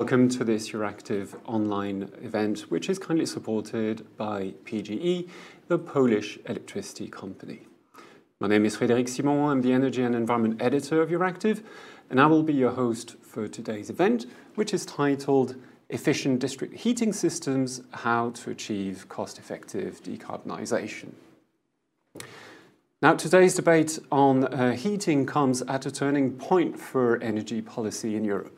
Welcome to this Euractiv online event, which is kindly supported by PGE, the Polish electricity company. My name is Frédéric Simon. I'm the Energy and Environment Editor of Euractiv, and I will be your host for today's event, which is titled Efficient District Heating Systems How to Achieve Cost Effective Decarbonisation. Now, today's debate on uh, heating comes at a turning point for energy policy in Europe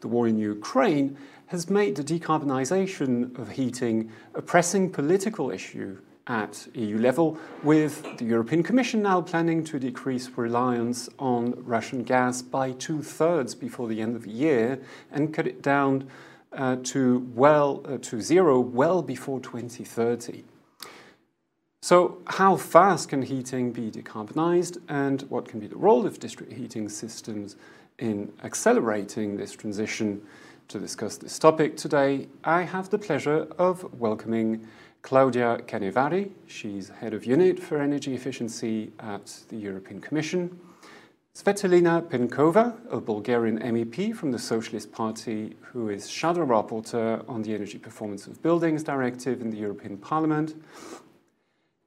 the war in Ukraine has made the decarbonisation of heating a pressing political issue at EU level, with the European Commission now planning to decrease reliance on Russian gas by two thirds before the end of the year and cut it down uh, to well uh, to zero well before 2030. So, how fast can heating be decarbonised, and what can be the role of district heating systems in accelerating this transition. To discuss this topic today, I have the pleasure of welcoming Claudia Canevari. She's head of unit for energy efficiency at the European Commission. Tsvetelina Penkova, a Bulgarian MEP from the Socialist Party, who is shadow rapporteur on the Energy Performance of Buildings Directive in the European Parliament.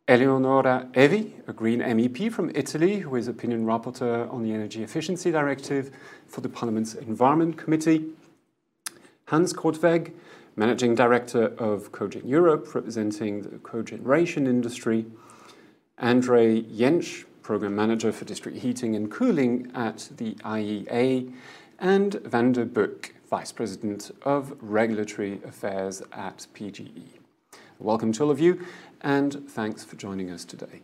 Eleonora Evi, a Green MEP from Italy, who is opinion rapporteur on the Energy Efficiency Directive for the Parliament's Environment Committee. Hans Korteweg, Managing Director of Cogen Europe, representing the cogeneration industry. Andre Jentsch, Program Manager for District Heating and Cooling at the IEA. And Wanda Buk, Vice President of Regulatory Affairs at PGE. Welcome to all of you and thanks for joining us today.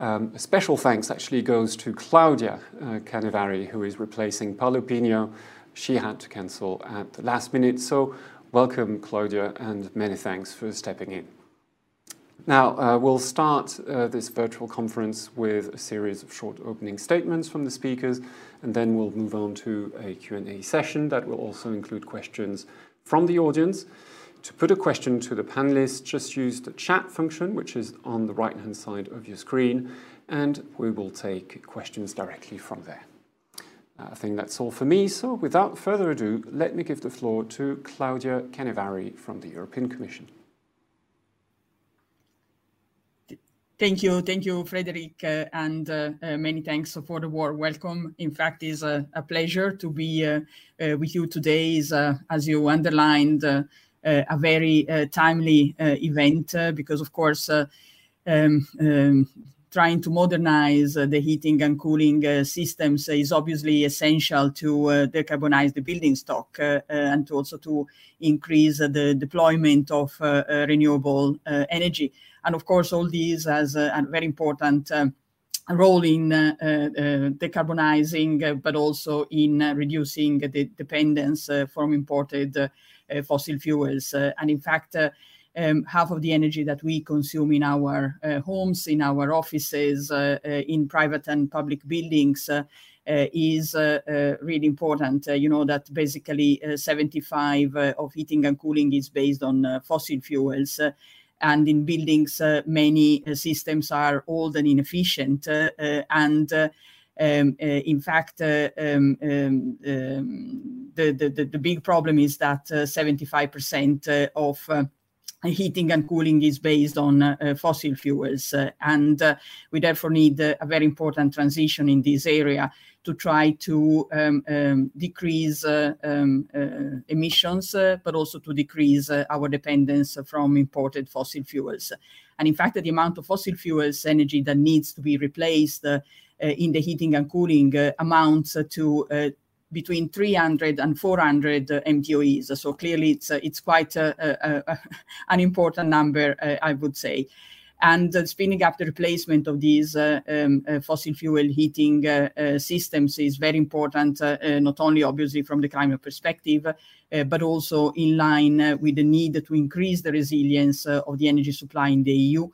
Um, a special thanks actually goes to Claudia uh, Canevari, who is replacing Paula Pinho. She had to cancel at the last minute, so welcome, Claudia, and many thanks for stepping in. Now, uh, we'll start uh, this virtual conference with a series of short opening statements from the speakers, and then we'll move on to a Q&A session that will also include questions from the audience. To put a question to the panelists, just use the chat function, which is on the right-hand side of your screen, and we will take questions directly from there. Uh, I think that's all for me. So without further ado, let me give the floor to Claudia Canevari from the European Commission. Thank you. Thank you, Frederic, uh, and uh, uh, many thanks for the warm welcome. In fact, it's a, a pleasure to be uh, uh, with you today. As you underlined, a very uh, timely uh, event because, of course, um, um, trying to modernize uh, the heating and cooling uh, systems is obviously essential to uh, decarbonize the building stock and to also to increase the deployment of renewable energy. And of course, all these has a very important um, role in decarbonizing, but also in reducing the dependence from imported uh, Uh, fossil fuels. Uh, and in fact, uh, um, half of the energy that we consume in our uh, homes, in our offices, uh, in private and public buildings. Uh, is uh, uh, really important. you know that basically 75 of heating and cooling is based on fossil fuels. and in buildings, many systems are old and inefficient. and um, uh, in fact, uh, um, um, um, the, the, the big problem is that 75% uh, of heating and cooling is based on uh, fossil fuels. Uh, and uh, we therefore need a very important transition in this area to try to um, um, decrease um, emissions, but also to decrease our dependence from imported fossil fuels. And in fact, the amount of fossil fuels energy that needs to be replaced uh, Eh, in the heating and cooling uh, amounts to uh, between 300 and 400 MTOEs. So clearly, it's it's quite an important number, I would say and uh, speeding up the replacement of these uh, um, uh, fossil fuel heating systems is very important, not only obviously from the climate perspective, but also in line with the need to increase the resilience of the energy supply in the EU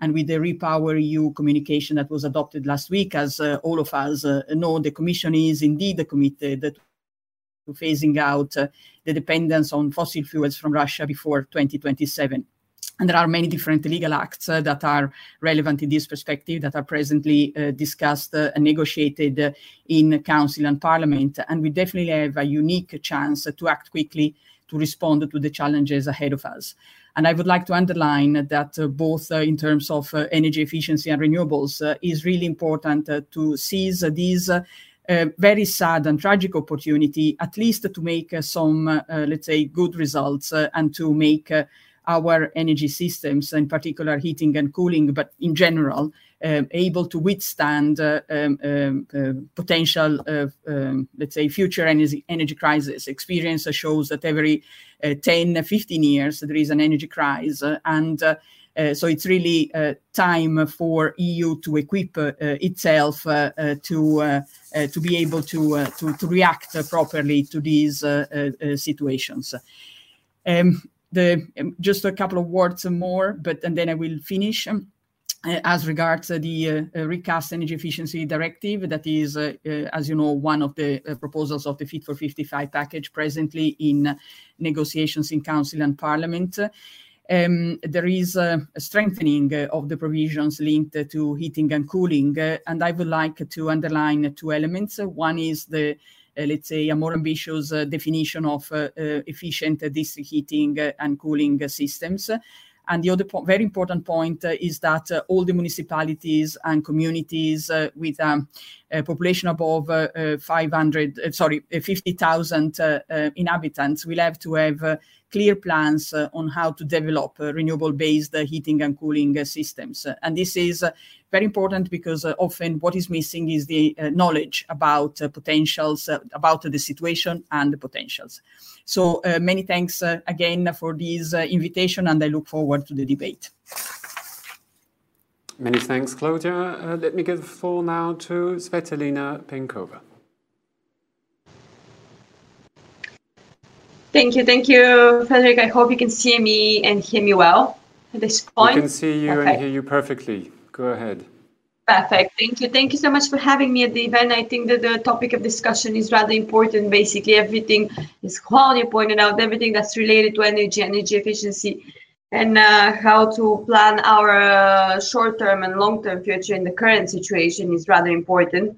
and with the Repower EU communication that was adopted last week, as uh, all of us uh, know, the Commission is indeed committed to phasing out uh, the dependence on fossil fuels from Russia before 2027. and there are many different legal acts uh, that are relevant in this perspective that are presently uh, discussed uh, and negotiated uh, in Council and Parliament. And we definitely have a unique chance to act quickly to respond to the challenges ahead of us. And I would like to underline that uh, both uh, in terms of uh, energy efficiency and renewables uh, is really important uh, to seize these very sad and tragic opportunity, at least to make some, let's say, good results and to make our energy systems, in particular heating and cooling, but in general, um, able to withstand uh, um, um, uh, potential, uh, um, let's say, future energy, energy crisis. Experience shows that every uh, 10, 15 years there is an energy crisis. and uh, uh, so it's really time for EU to equip itself to to be able to to, to react properly to these situations. Um, the um, just a couple of words more, but and then I will finish. Um, as regards uh, the uh, uh recast energy efficiency directive, that is, uh, uh, as you know, one of the proposals of the Fit for 55 package presently in negotiations in Council and Parliament. Um, there is a strengthening of the provisions linked to heating and cooling, and I would like to underline two elements. One is the uh, let's say, a more ambitious uh, definition of uh, efficient district heating and cooling systems. And the other po- very important point uh, is that uh, all the municipalities and communities uh, with um, a population above 500, sorry, 50,000 inhabitants will have to have clear plans uh, on how to develop uh, renewable-based uh, heating and cooling systems. And this is very important because uh, often what is missing is the uh, knowledge about uh, potentials, about the situation and the potentials. So many thanks again for this invitation, and I look forward to the debate. Many thanks, Claudia. Uh, let me give the floor now to Tsvetelina Penkova. Thank you, thank you, Frederick. I hope you can see me and hear me well at this point. We can see you and hear you perfectly. Go ahead. Perfect. Thank you. Thank you so much for having me at the event. I think that the topic of discussion is rather important. Basically, everything, is Claudia pointed out, everything that's related to energy, energy efficiency, and uh, how to plan our uh, short-term and long-term future in the current situation is rather important.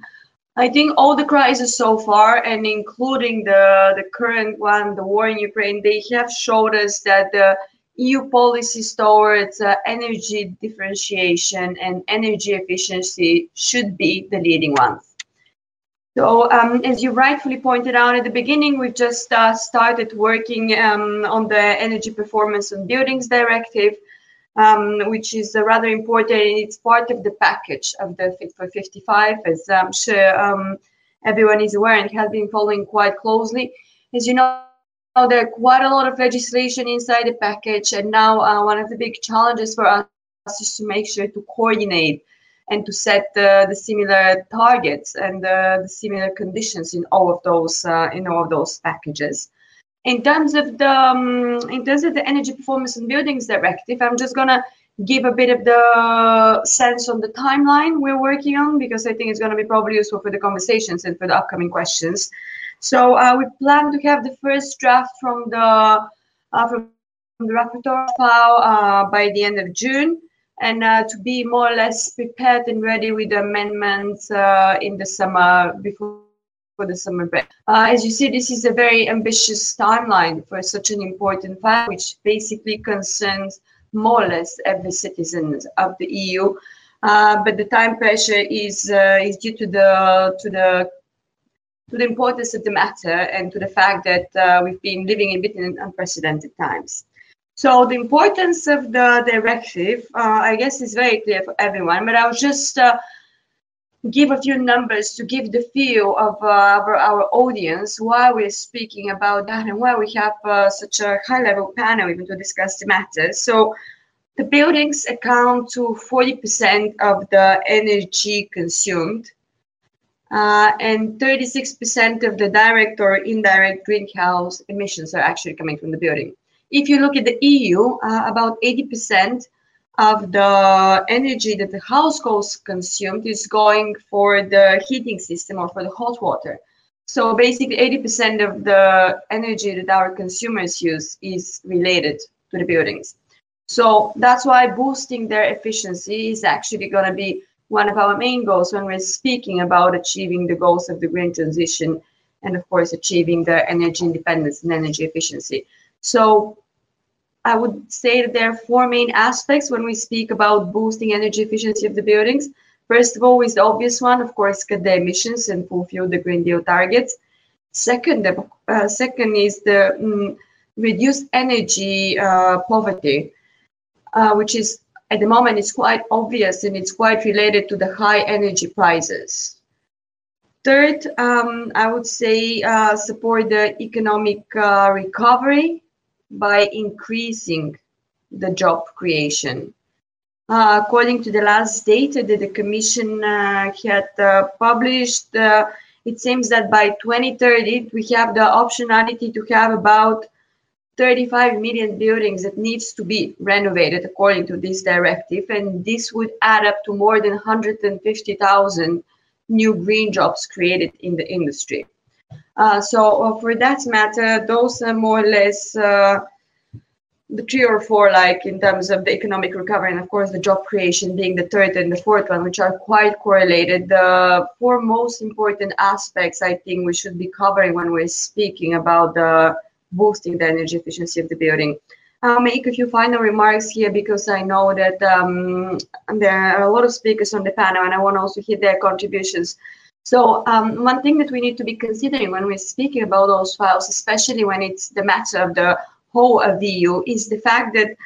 I think all the crises so far, and including the the current one, the war in Ukraine, they have showed us that the EU policies towards uh, energy differentiation and energy efficiency should be the leading ones. So, um, as you rightfully pointed out at the beginning, we've just uh, started working um, on the Energy Performance on Buildings Directive, um, which is rather important. It's part of the package of the Fit for 55, as I'm sure um, everyone is aware and has been following quite closely. As you know, there are quite a lot of legislation inside the package, and now uh, one of the big challenges for us is to make sure to coordinate and to set uh, the similar targets and uh, the similar conditions in all of those uh, in all of those packages. In terms of the um, in terms of the energy performance and buildings directive, I'm just gonna give a bit of the sense on the timeline we're working on because I think it's going to be probably useful for the conversations and for the upcoming questions. So uh, we plan to have the first draft from the uh, from the rapporteur file uh, by the end of June, and uh, to be more or less prepared and ready with amendments uh, in the summer before for the summer break. Uh, as you see, this is a very ambitious timeline for such an important file, which basically concerns more or less every citizen of the EU. but the time pressure is is due to the to the to the importance of the matter and to the fact that uh, we've been living in bit in unprecedented times. So the importance of the directive, uh, I guess, is very clear for everyone. But I was just uh, give a few numbers to give the feel of uh, our, our, audience why we're speaking about that and why we have uh, such a high-level panel even to discuss the matter. So the buildings account to 40% of the energy consumed uh, and 36% of the direct or indirect greenhouse emissions are actually coming from the building. If you look at the EU, uh, about 80% of the energy that the households consumed is going for the heating system or for the hot water. So basically 80% of the energy that our consumers use is related to the buildings. So that's why boosting their efficiency is actually going to be one of our main goals when we're speaking about achieving the goals of the green transition and of course achieving the energy independence and energy efficiency. So I would say that there are four main aspects when we speak about boosting energy efficiency of the buildings. First of all is the obvious one, of course, cut the emissions and fulfill the Green Deal targets. Second, the, uh, second is the um, reduced energy uh, poverty, uh, which is at the moment is quite obvious and it's quite related to the high energy prices. Third, um, I would say uh, support the economic uh, recovery by increasing the job creation. Uh, according to the last data that the Commission uh, had uh, published, uh, it seems that by 2030 we have the optionality to have about 35 million buildings that needs to be renovated according to this directive, and this would add up to more than 150,000 new green jobs created in the industry. Uh, so uh, for that matter, those are more or less uh, the three or four, like in terms of the economic recovery, and of course the job creation being the third and the fourth one, which are quite correlated. The four most important aspects I think we should be covering when we're speaking about the boosting the energy efficiency of the building. I'll make a few final remarks here because I know that um, there are a lot of speakers on the panel and I want to also hear their contributions. So um, one thing that we need to be considering when we're speaking about those files, especially when it's the matter of the whole of the EU, is the fact that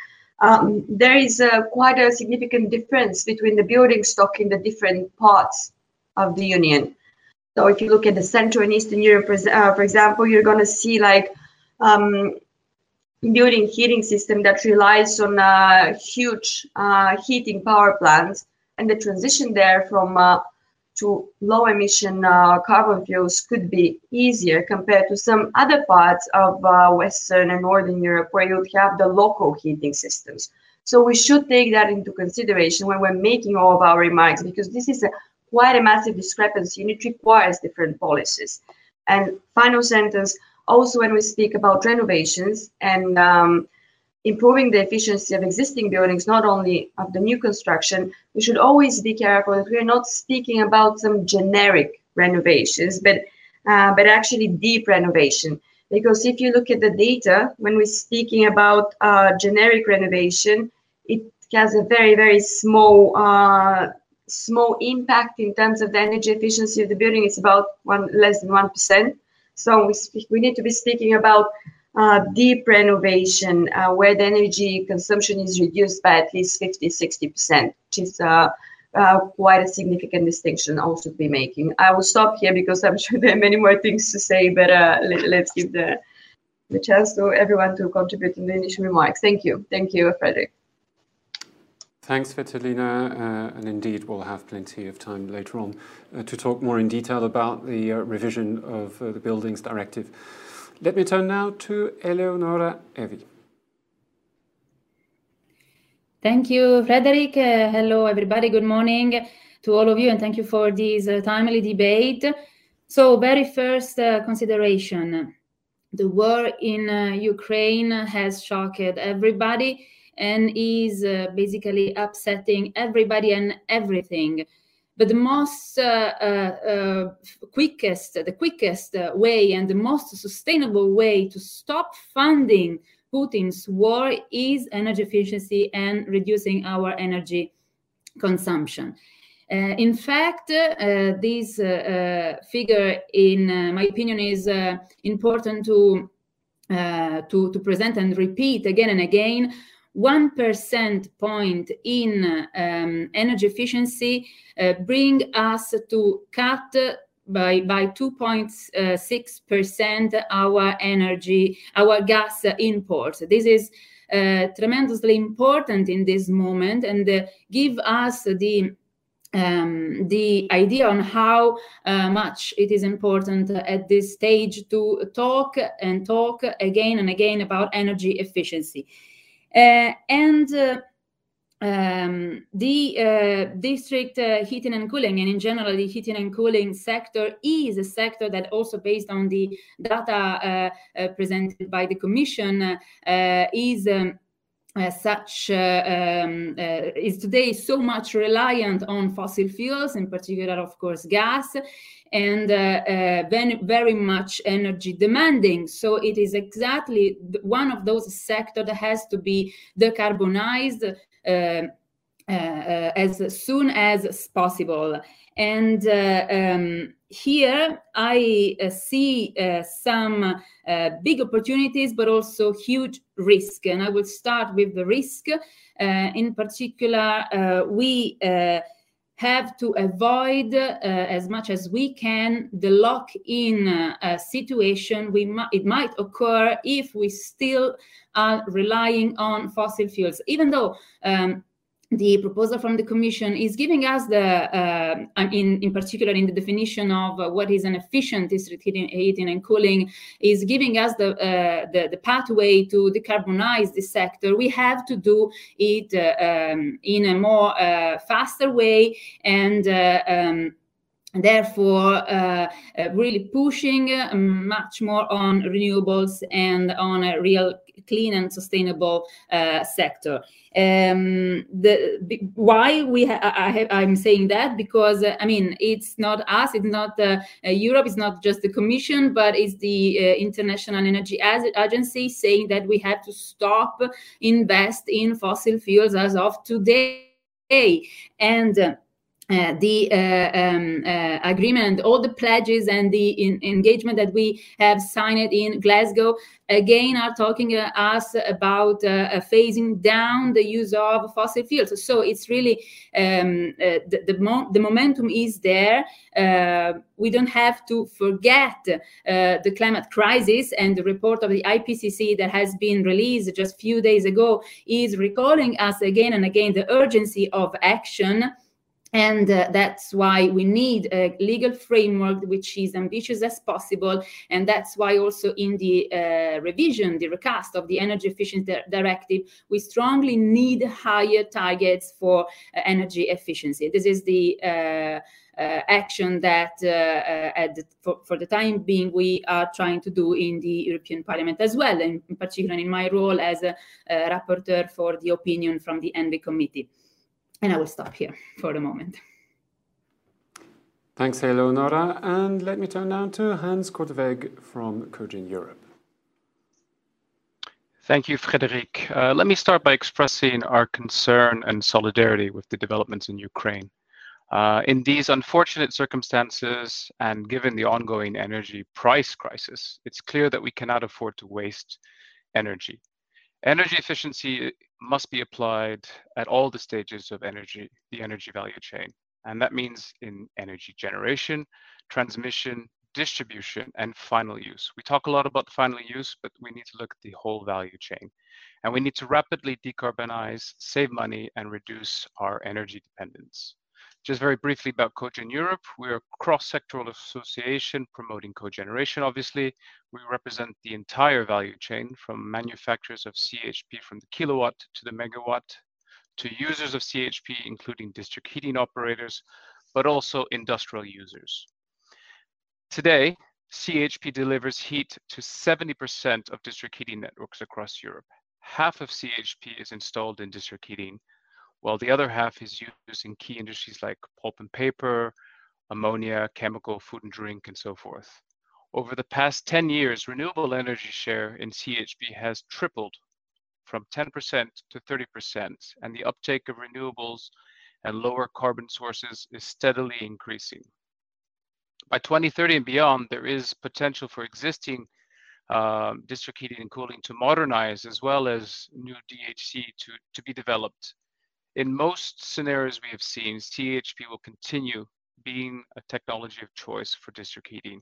um, there is a, quite a significant difference between the building stock in the different parts of the Union. So if you look at the Central and Eastern Europe, uh, for example, you're going to see like um, building heating system that relies on uh, huge uh, heating power plants and the transition there from uh, to low emission uh, carbon fuels could be easier compared to some other parts of uh, Western and Northern Europe where you'd have the local heating systems. So we should take that into consideration when we're making all of our remarks because this is a, quite a massive discrepancy and it requires different policies. And final sentence, also when we speak about renovations and um, improving the efficiency of existing buildings, not only of the new construction, we should always be careful that we are not speaking about some generic renovations, but uh, but actually deep renovation. Because if you look at the data, when we're speaking about uh, generic renovation, it has a very very small uh, small impact in terms of the energy efficiency of the building. It's about one less than one percent. So we, speak, we need to be speaking about uh, deep renovation uh, where the energy consumption is reduced by at least 50, 60%, which is uh, uh, quite a significant distinction also to be making. I will stop here because I'm sure there are many more things to say, but uh, let, us give the, the chance to everyone to contribute in the initial remarks. Thank you. Thank you, Frederick. Thanks, Tsvetelina, uh, and indeed we'll have plenty of time later on uh, to talk more in detail about the uh, revision of uh, the Buildings Directive. Let me turn now to Eleonora Evi. Thank you, Frederick. Uh, hello, everybody. Good morning to all of you, and thank you for this uh, timely debate. So, very first consideration. The war in Ukraine has shocked everybody and is uh, basically upsetting everybody and everything. But the most uh, uh, uh quickest, the quickest way and the most sustainable way to stop funding Putin's war is energy efficiency and reducing our energy consumption. Uh, in fact, uh, this uh, figure, in my opinion, is important to, to, to present and repeat again and again one percent point in um, energy efficiency uh, bring us to cut by by 2.6 percent our energy our gas imports this is uh, tremendously important in this moment and uh, give us the um, the idea on how uh, much it is important at this stage to talk and talk again and again about energy efficiency. Uh, and uh, um, the uh, district uh, heating and cooling, and in general, the heating and cooling sector is a sector that also, based on the data uh, uh presented by the Commission, is um, uh, such uh, um, uh, is today so much reliant on fossil fuels, in particular, of course, gas, and very, very much energy demanding. So it is exactly one of those sectors that has to be decarbonized as soon as possible. And um, here I uh, see uh, some uh, big opportunities, but also huge risk. And I will start with the risk. in particular, we have to avoid uh, as much as we can the lock-in uh, situation we it might occur if we still are relying on fossil fuels even though um, the proposal from the commission is giving us the uh, in in particular in the definition of uh, what is an efficient district heating, heating and cooling is giving us the, uh, the, the pathway to decarbonize the sector. We have to do it uh, um, in a more uh, faster way and uh, um, therefore uh, uh, really pushing uh, much more on renewables and on a real clean and sustainable sector um, the, why we ha- I am saying that because uh, I mean it's not us, it's not uh, uh, Europe, it's not just the Commission, but it's the uh, International Energy Agency saying that we have to stop invest in fossil fuels as of today, and. Uh, uh, the uh, um, uh, agreement, all the pledges and the in, engagement that we have signed in Glasgow, again, are talking uh, us about uh, phasing down the use of fossil fuels. So it's really um, the the, mo- the, momentum is there. we don't have to forget the climate crisis, and the report of the IPCC that has been released just a few days ago is recalling us again and again the urgency of action and uh, that's why we need a legal framework which is ambitious as possible and that's why also in the uh, revision the recast of the energy efficiency directive we strongly need higher targets for uh, energy efficiency this is the uh, uh, action that uh, the, for, for, the time being we are trying to do in the European Parliament as well, and in particular in my role as a, a rapporteur for the opinion from the ENVI committee. And I will stop here for the moment. Thanks, Eleonora. And let me turn now to Hans Korteweg from Cogen Europe. Thank you, Frederic. Uh, let me start by expressing our concern and solidarity with the developments in Ukraine. Uh, in these unfortunate circumstances, and given the ongoing energy price crisis, it's clear that we cannot afford to waste energy. Energy efficiency must be applied at all the stages of energy, the energy value chain. And that means in energy generation, transmission, distribution, and final use. We talk a lot about final use, but we need to look at the whole value chain. And we need to rapidly decarbonize, save money, and reduce our energy dependence. Just very briefly about Cogen Europe, we're a cross-sectoral association promoting cogeneration, obviously. We represent the entire value chain from manufacturers of CHP from the kilowatt to the megawatt, to users of CHP, including district heating operators, but also industrial users. Today, CHP delivers heat to 70% of district heating networks across Europe. Half of CHP is installed in district heating, while the other half is used in key industries like pulp and paper, ammonia, chemical, food and drink, and so forth. Over the past 10 years, renewable energy share in CHP has tripled from 10% to 30%, and the uptake of renewables and lower carbon sources is steadily increasing. By 2030 and beyond, there is potential for existing um, district heating and cooling to modernize as well as new DHC to, to be developed in most scenarios we have seen, CHP will continue being a technology of choice for district heating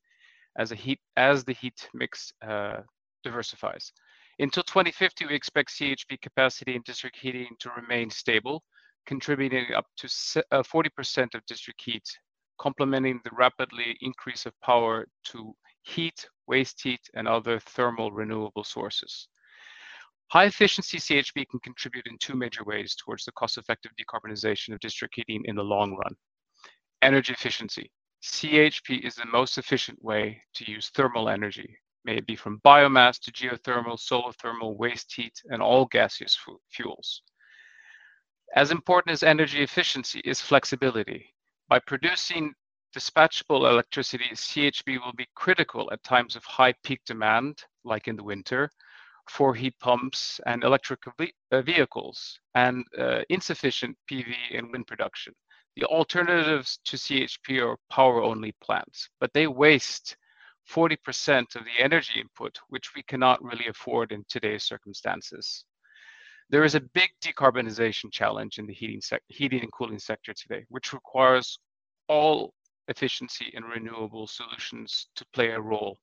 as, heat, as the heat mix uh, diversifies. Until 2050, we expect CHP capacity in district heating to remain stable, contributing up to 40% uh, of district heat, complementing the rapidly increase of power to heat, waste heat, and other thermal renewable sources. High efficiency CHP can contribute in two major ways towards the cost effective decarbonization of district heating in the long run. Energy efficiency. CHP is the most efficient way to use thermal energy, may it be from biomass to geothermal, solar thermal, waste heat, and all gaseous fu fuels. As important as energy efficiency is flexibility. By producing dispatchable electricity, CHP will be critical at times of high peak demand, like in the winter, for heat pumps and electric uh, vehicles, and uh, insufficient PV and wind production. The alternatives to CHP are power-only plants, but they waste 40% of the energy input, which we cannot really afford in today's circumstances. There is a big decarbonization challenge in the heating, heating and cooling sector today, which requires all efficiency and renewable solutions to play a role.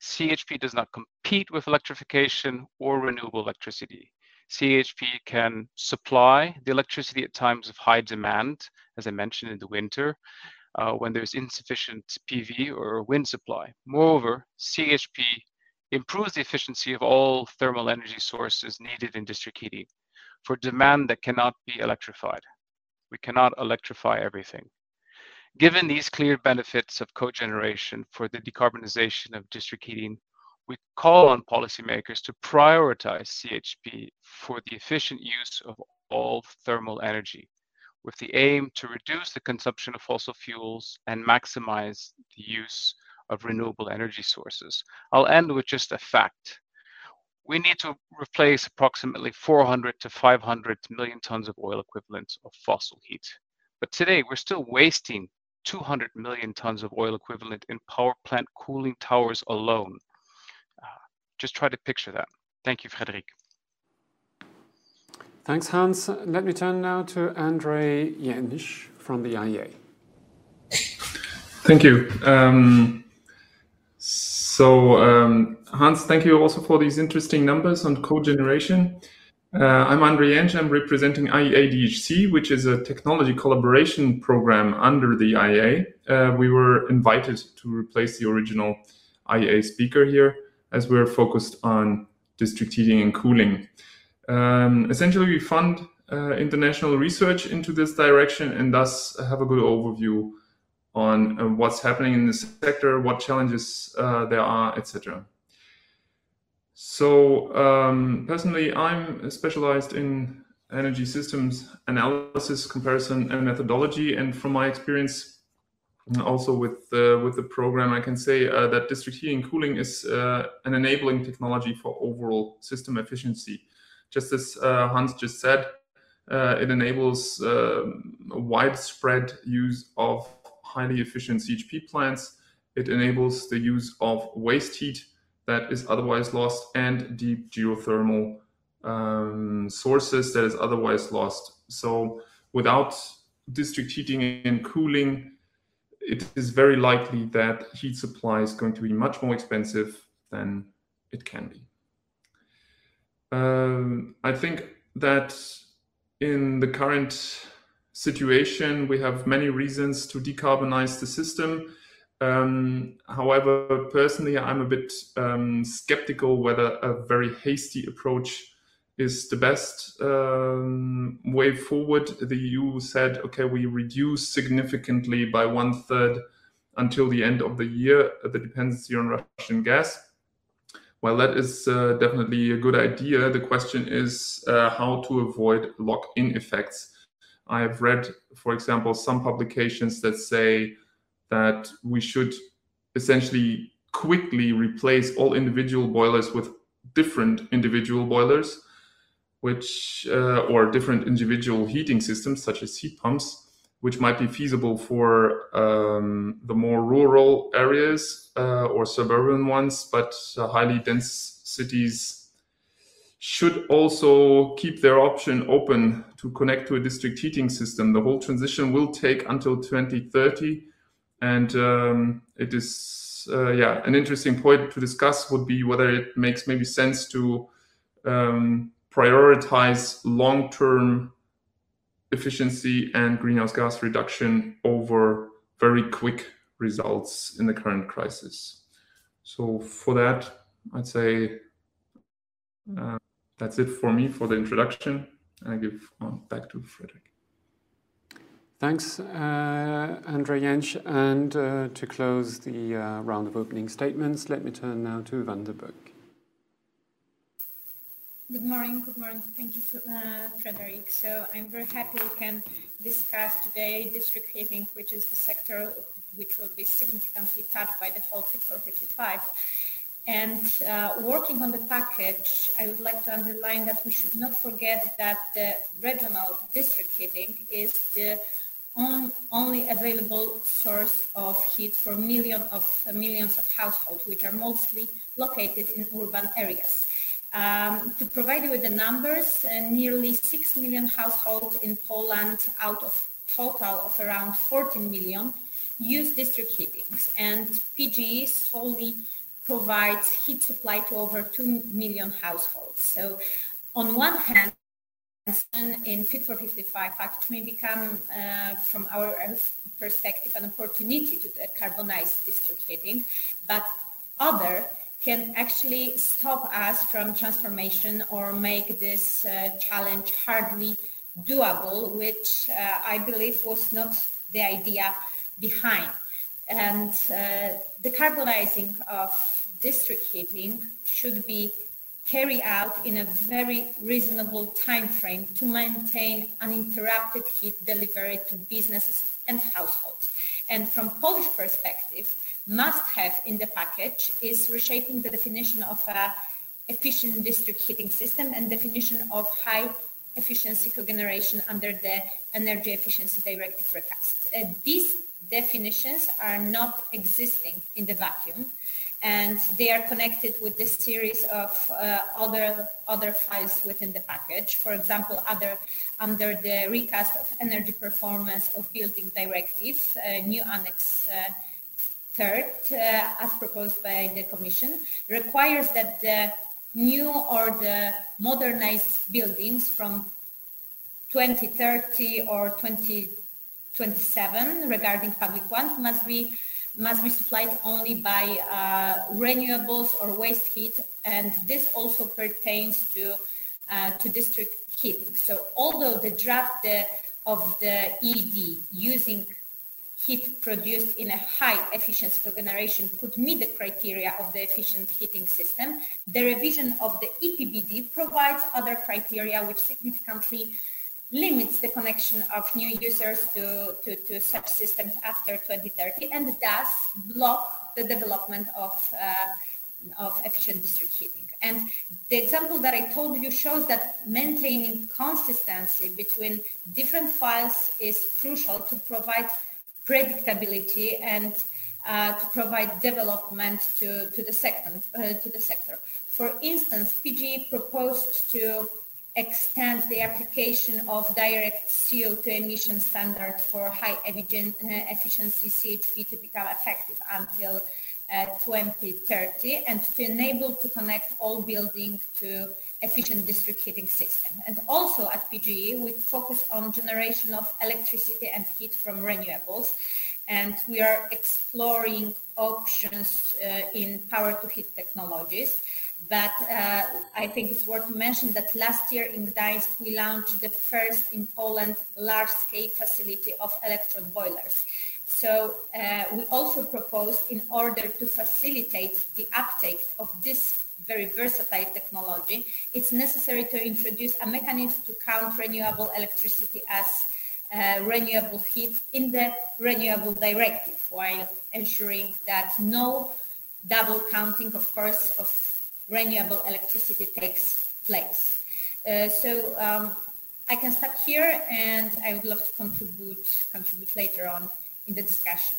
CHP does not compete with electrification or renewable electricity. CHP can supply the electricity at times of high demand, as I mentioned in the winter, uh, when there's insufficient PV or wind supply. Moreover, CHP improves the efficiency of all thermal energy sources needed in district heating for demand that cannot be electrified. We cannot electrify everything. Given these clear benefits of cogeneration for the decarbonization of district heating, we call on policymakers to prioritize CHP for the efficient use of all thermal energy, with the aim to reduce the consumption of fossil fuels and maximize the use of renewable energy sources. I'll end with just a fact. We need to replace approximately 400 to 500 million tons of oil equivalent of fossil heat. But today, we're still wasting 200 million tons of oil equivalent in power plant cooling towers alone. Uh, just try to picture that. Thank you, Frederic. Thanks, Hans. Let me turn now to Andre Jentsch from the IEA. Thank you. Um, so, um, Hans, thank you also for these interesting numbers on cogeneration. Uh, I'm Andre Jentsch. I'm representing IEA DHC, which is a technology collaboration program under the IEA. Uh, we were invited to replace the original IEA speaker here as we're focused on district heating and cooling. Um, essentially, we fund uh, international research into this direction and thus have a good overview on uh, what's happening in the sector, what challenges uh, there are, etc. So um, personally, I'm specialized in energy systems analysis, comparison, and methodology. And from my experience, also with uh, with the program, I can say uh, that district heating and cooling is uh, an enabling technology for overall system efficiency. Just as uh, Hans just said, uh, it enables um, widespread use of highly efficient CHP plants. It enables the use of waste heat that is otherwise lost and deep geothermal um, sources that is otherwise lost. So without district heating and cooling, it is very likely that heat supply is going to be much more expensive than it can be. Um, I think that in the current situation, we have many reasons to decarbonize the system. Um, however, personally, I'm a bit um, skeptical whether a very hasty approach is the best um, way forward. The EU said, okay, we reduce significantly by one third until the end of the year the dependency on Russian gas. Well, that is uh, definitely a good idea. The question is uh, how to avoid lock in effects. I have read, for example, some publications that say that we should essentially quickly replace all individual boilers with different individual boilers, which uh, or different individual heating systems such as heat pumps, which might be feasible for um, the more rural areas uh, or suburban ones, but uh, highly dense cities should also keep their option open to connect to a district heating system. The whole transition will take until 2030 and um, it is uh, yeah an interesting point to discuss would be whether it makes maybe sense to um, prioritize long-term efficiency and greenhouse gas reduction over very quick results in the current crisis. So for that, I'd say uh, that's it for me for the introduction. And I give on back to Frederic. Thanks, uh, Andre Jentsch. And uh, to close the uh, round of opening statements, let me turn now to Wanda Buk. Good morning. Good morning. Thank you, uh, Frederic. So I'm very happy we can discuss today district heating, which is the sector which will be significantly touched by the whole Fit for 55. And uh, working on the package, I would like to underline that we should not forget that the regional district heating is the on, only available source of heat for million of uh, millions of households, which are mostly located in urban areas. Um, to provide you with the numbers, uh, nearly 6 million households in Poland out of total of around 14 million use district heatings and PGE solely provides heat supply to over 2 million households. So on one hand, in Fit for 55 Act may become, uh, from our perspective, an opportunity to decarbonize district heating, but other can actually stop us from transformation or make this uh, challenge hardly doable, which uh, I believe was not the idea behind. And uh, decarbonizing of district heating should be carry out in a very reasonable time frame to maintain uninterrupted heat delivery to businesses and households. And from Polish perspective, must have in the package is reshaping the definition of a efficient district heating system and definition of high efficiency cogeneration under the Energy Efficiency Directive recast. Uh, these definitions are not existing in the vacuum and they are connected with this series of uh, other other files within the package. For example, other under the recast of energy performance of building directive, uh, new annex uh, third, uh, as proposed by the Commission, requires that the new or the modernized buildings from 2030 or 2027 regarding public ones must be must be supplied only by uh, renewables or waste heat, and this also pertains to uh, to district heating. So although the draft the, of the ED using heat produced in a high efficiency cogeneration could meet the criteria of the efficient heating system, the revision of the EPBD provides other criteria which significantly limits the connection of new users to, to, to such systems after 2030 and thus block the development of, uh, of efficient district heating. And the example that I told you shows that maintaining consistency between different files is crucial to provide predictability and uh, to provide development to, to, the sector, uh, to the sector. For instance, PGE proposed to extend the application of direct CO2 emission standard for high uh, efficiency CHP to become effective until uh, 2030 and to enable to connect all buildings to efficient district heating system. And also at PGE, we focus on generation of electricity and heat from renewables. And we are exploring options uh, in power to heat technologies. But uh, I think it's worth to mention that last year in Gdańsk, we launched the first in Poland large-scale facility of electrode boilers. So uh, we also proposed in order to facilitate the uptake of this very versatile technology, it's necessary to introduce a mechanism to count renewable electricity as uh, renewable heat in the renewable directive while ensuring that no double counting, of course, of renewable electricity takes place. Uh, so um, I can stop here and I would love to contribute, contribute later on in the discussion.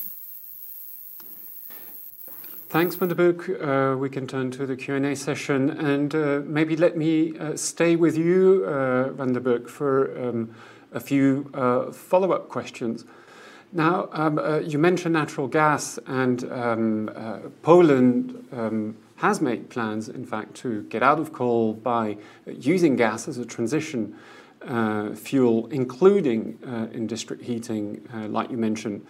Thanks, Wanda Buk. Uh, we can turn to the Q&A session and uh, maybe let me uh, stay with you, uh, Wanda Buk, for um, a few uh, follow-up questions. Now, um, uh, you mentioned natural gas and um, Poland um, has made plans, in fact, to get out of coal by using gas as a transition uh, fuel, including uh, in district heating, uh, like you mentioned.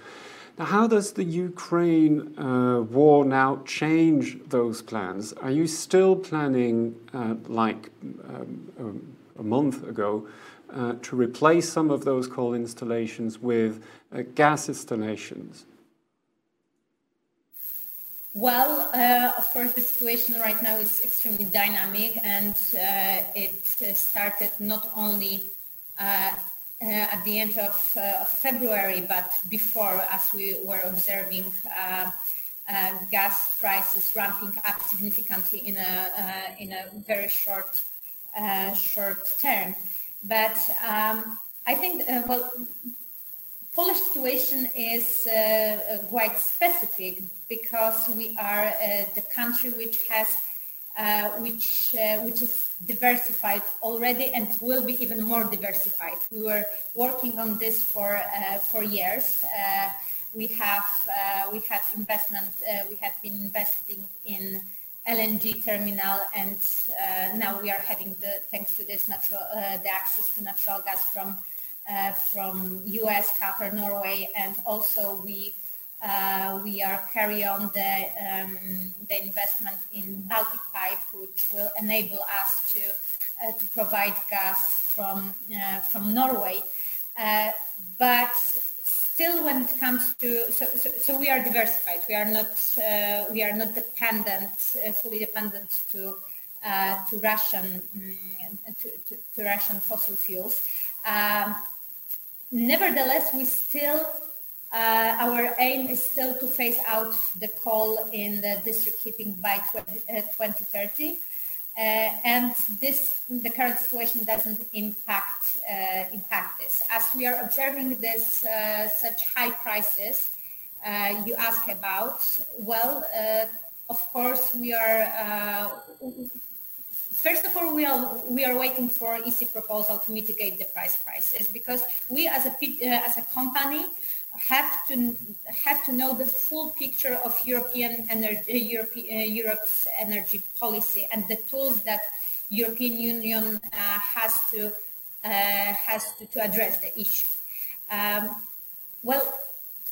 Now, how does the Ukraine uh, war now change those plans? Are you still planning, uh, like um, a month ago, uh, to replace some of those coal installations with gas installations? Well, uh, of course, the situation right now is extremely dynamic, and uh, it uh, started not only uh, uh, at the end of, uh, of, February, but before, as we were observing gas prices ramping up significantly in a in a very short short term. But um, I think, well, Polish situation is quite specific because we are uh, the country which has uh, which uh, which is diversified already and will be even more diversified. We were working on this for uh, for years. Uh, we have uh, we have investment. we have been investing in LNG terminal, and now we are having the thanks to this natural the access to natural gas from from U.S., Qatar, Norway, and also we uh, we are carry on the, um, the investment in Baltic Pipe, which will enable us to, uh, to provide gas from, uh, from Norway. Uh, but still when it comes to, so, so, so, we are diversified. We are not, uh, we are not dependent, fully dependent to, to Russian, um, to, to, to, Russian fossil fuels. Um, nevertheless, we still uh, our aim is still to phase out the coal in the district heating by 20, uh, 2030. Uh, and this, the current situation doesn't impact uh, impact this. As we are observing this uh, such high prices, uh, you ask about. Well, of course, we are. First of all, we are we are waiting for EC proposal to mitigate the price prices because we, as a as a company, have to have to know the full picture of European energy, uh, Europe's energy policy and the tools that European Union uh, has to uh, has to, to address the issue. Um, well,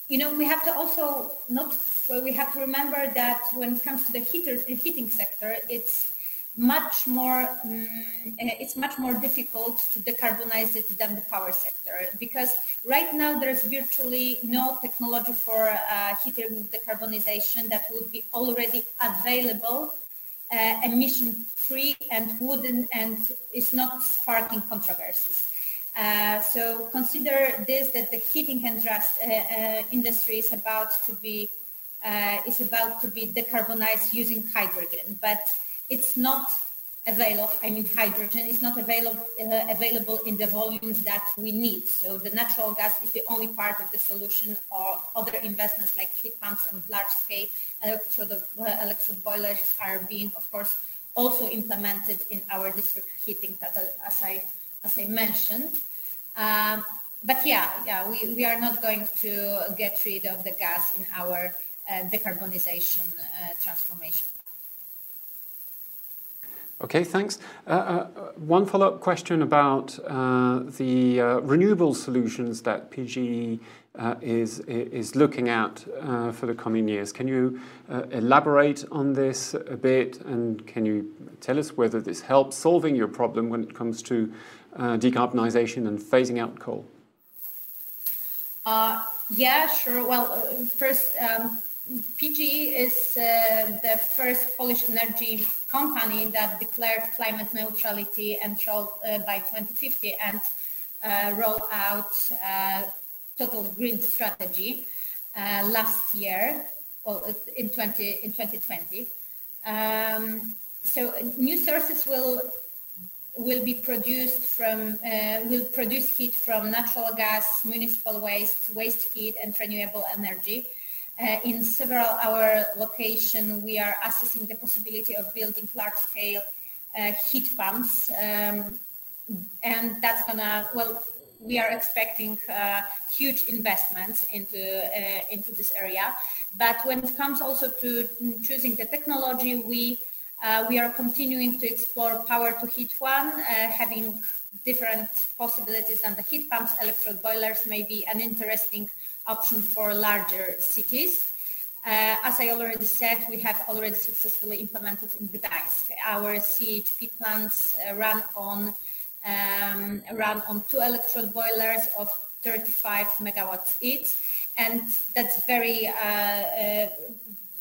you know, we have to also not we have to remember that when it comes to the heater, the heating sector, it's much more um, it's much more difficult to decarbonize it than the power sector because right now there's virtually no technology for uh, heating decarbonization that would be already available uh, emission free and wouldn't and is not sparking controversies. Uh, so consider this that the heating and uh, uh, industry is about to be uh, is about to be decarbonized using hydrogen but it's not available, I mean hydrogen is not available, uh, available in the volumes that we need. So the natural gas is the only part of the solution or other investments like heat pumps and large scale electrode, uh, electric boilers are being, of course, also implemented in our district heating that, uh, as I, as I mentioned. Um, but yeah, yeah, we, we are not going to get rid of the gas in our uh, decarbonization uh, transformation. Okay, thanks. Uh, uh, one follow-up question about uh, the uh, renewable solutions that PGE uh, is is looking at uh, for the coming years. Can you elaborate on this a bit, and can you tell us whether this helps solving your problem when it comes to decarbonisation and phasing out coal? yeah, sure. Well, first. Um, PGE is uh, the first Polish energy company that declared climate neutrality and uh, by 2050 and uh, roll out uh, total green strategy uh, last year, well, in 20 in 2020. Um, so new sources will will be produced from uh, will produce heat from natural gas, municipal waste, waste heat, and renewable energy. Uh, in several our location, we are assessing the possibility of building large-scale uh, heat pumps, um, and that's gonna well. We are expecting uh, huge investments into uh, into this area, but when it comes also to choosing the technology, we uh, we are continuing to explore power to heat one, having different possibilities than the heat pumps, electric boilers may be an interesting option for larger cities. Uh, as I already said, we have already successfully implemented in Gdańsk. Our CHP plants uh, run on um, run on two electrode boilers of 35 megawatts each. And that's very, uh, uh,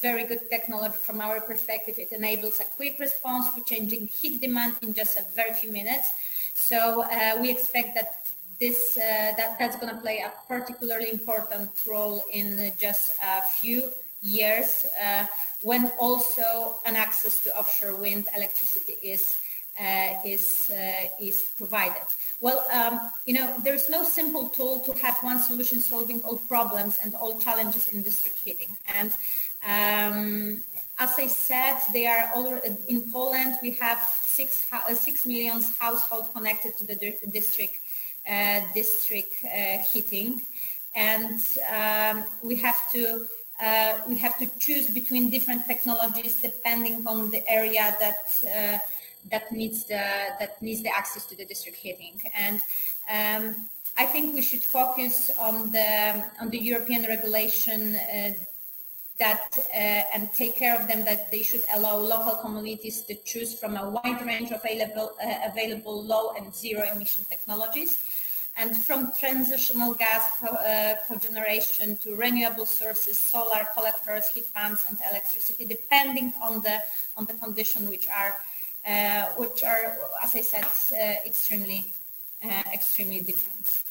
very good technology from our perspective. It enables a quick response to changing heat demand in just a very few minutes. So uh, we expect that this uh, that that's going to play a particularly important role in just a few years uh, when also an access to offshore wind electricity is uh, is uh, is provided. Well, um, you know, there's no simple tool to have one solution solving all problems and all challenges in district heating. And um, as I said, they are all in Poland. We have six uh, six million households connected to the district district uh, heating, and um, we have to uh, we have to choose between different technologies depending on the area that that needs the that needs the access to the district heating. And um, I think we should focus on the on the European regulation uh, that uh, and take care of them that they should allow local communities to choose from a wide range of available uh, available low and zero emission technologies and from transitional gas uh, cogeneration to renewable sources, solar collectors, heat pumps, and electricity, depending on the on the condition which are uh, which are, as I said, uh, extremely, uh, extremely different.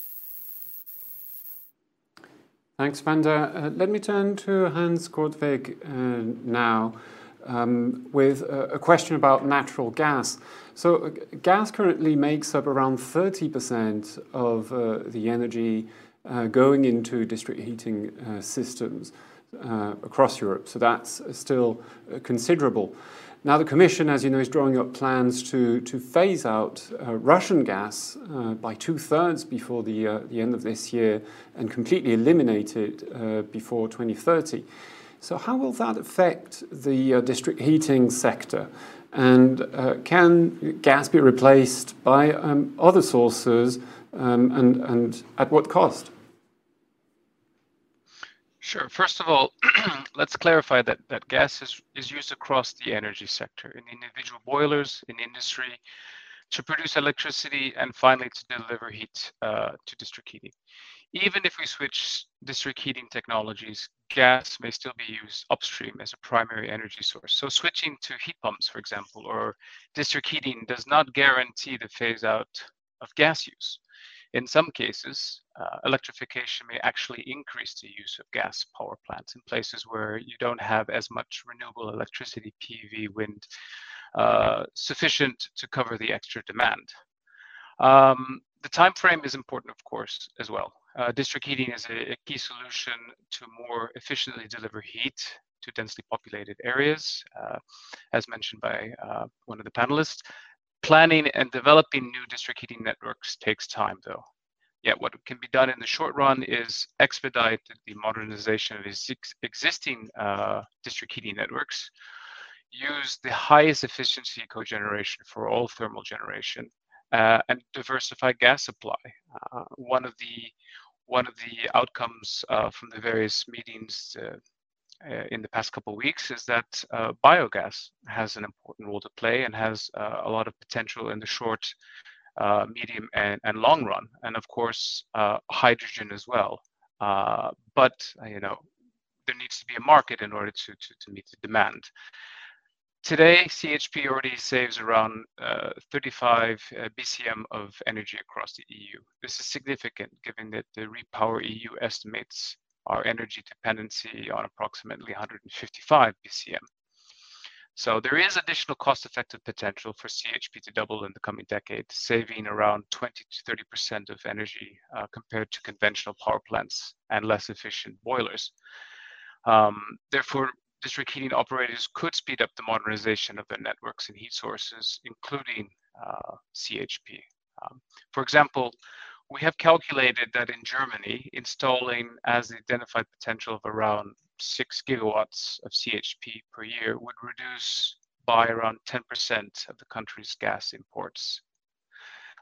Thanks, Wanda. Uh, let me turn to Hans Korteweg uh, now um, with a, a, question about natural gas. So, uh, gas currently makes up around 30% of the energy going into district heating systems across Europe. So, that's still considerable. Now, the Commission, as you know, is drawing up plans to, to phase out uh, Russian gas uh, by two thirds before the, uh, the end of this year and completely eliminate it uh, before 2030. So, how will that affect the uh, district heating sector? And uh, can gas be replaced by um, other sources um, and, and at what cost? Sure. First of all, let's clarify that, that gas is, is used across the energy sector in individual boilers, in industry, to produce electricity, and finally to deliver heat uh, to district heating. Even if we switch district heating technologies, gas may still be used upstream as a primary energy source. So switching to heat pumps, for example, or district heating does not guarantee the phase out of gas use. In some cases, uh, electrification may actually increase the use of gas power plants in places where you don't have as much renewable electricity, PV, wind, uh, sufficient to cover the extra demand. Um, the time frame is important, of course, as well. Uh, district heating is a, a, key solution to more efficiently deliver heat to densely populated areas, uh, as mentioned by uh, one of the panelists. Planning and developing new district heating networks takes time, though. Yet what can be done in the short run is expedite the modernization of existing uh, district heating networks, use the highest efficiency cogeneration for all thermal generation, uh, and diversify gas supply. Uh, one of the one of the outcomes uh, from the various meetings uh, in the past couple of weeks is that uh, biogas has an important role to play and has uh, a lot of potential in the short, uh, medium, and, and, long run, and of course uh, hydrogen as well. Uh, but you know there needs to be a market in order to, to, to meet the demand. Today, CHP already saves around 35 BCM of energy across the EU. This is significant given that the Repower EU estimates our energy dependency on approximately 155 BCM. So there is additional cost-effective potential for CHP to double in the coming decade, saving around 20 to 30% of energy uh, compared to conventional power plants and less efficient boilers. Um, therefore, district heating operators could speed up the modernization of their networks and heat sources, including uh, CHP. Um, for example, we have calculated that in Germany, installing as the identified potential of around 6 gigawatts of CHP per year would reduce by around 10% of the country's gas imports.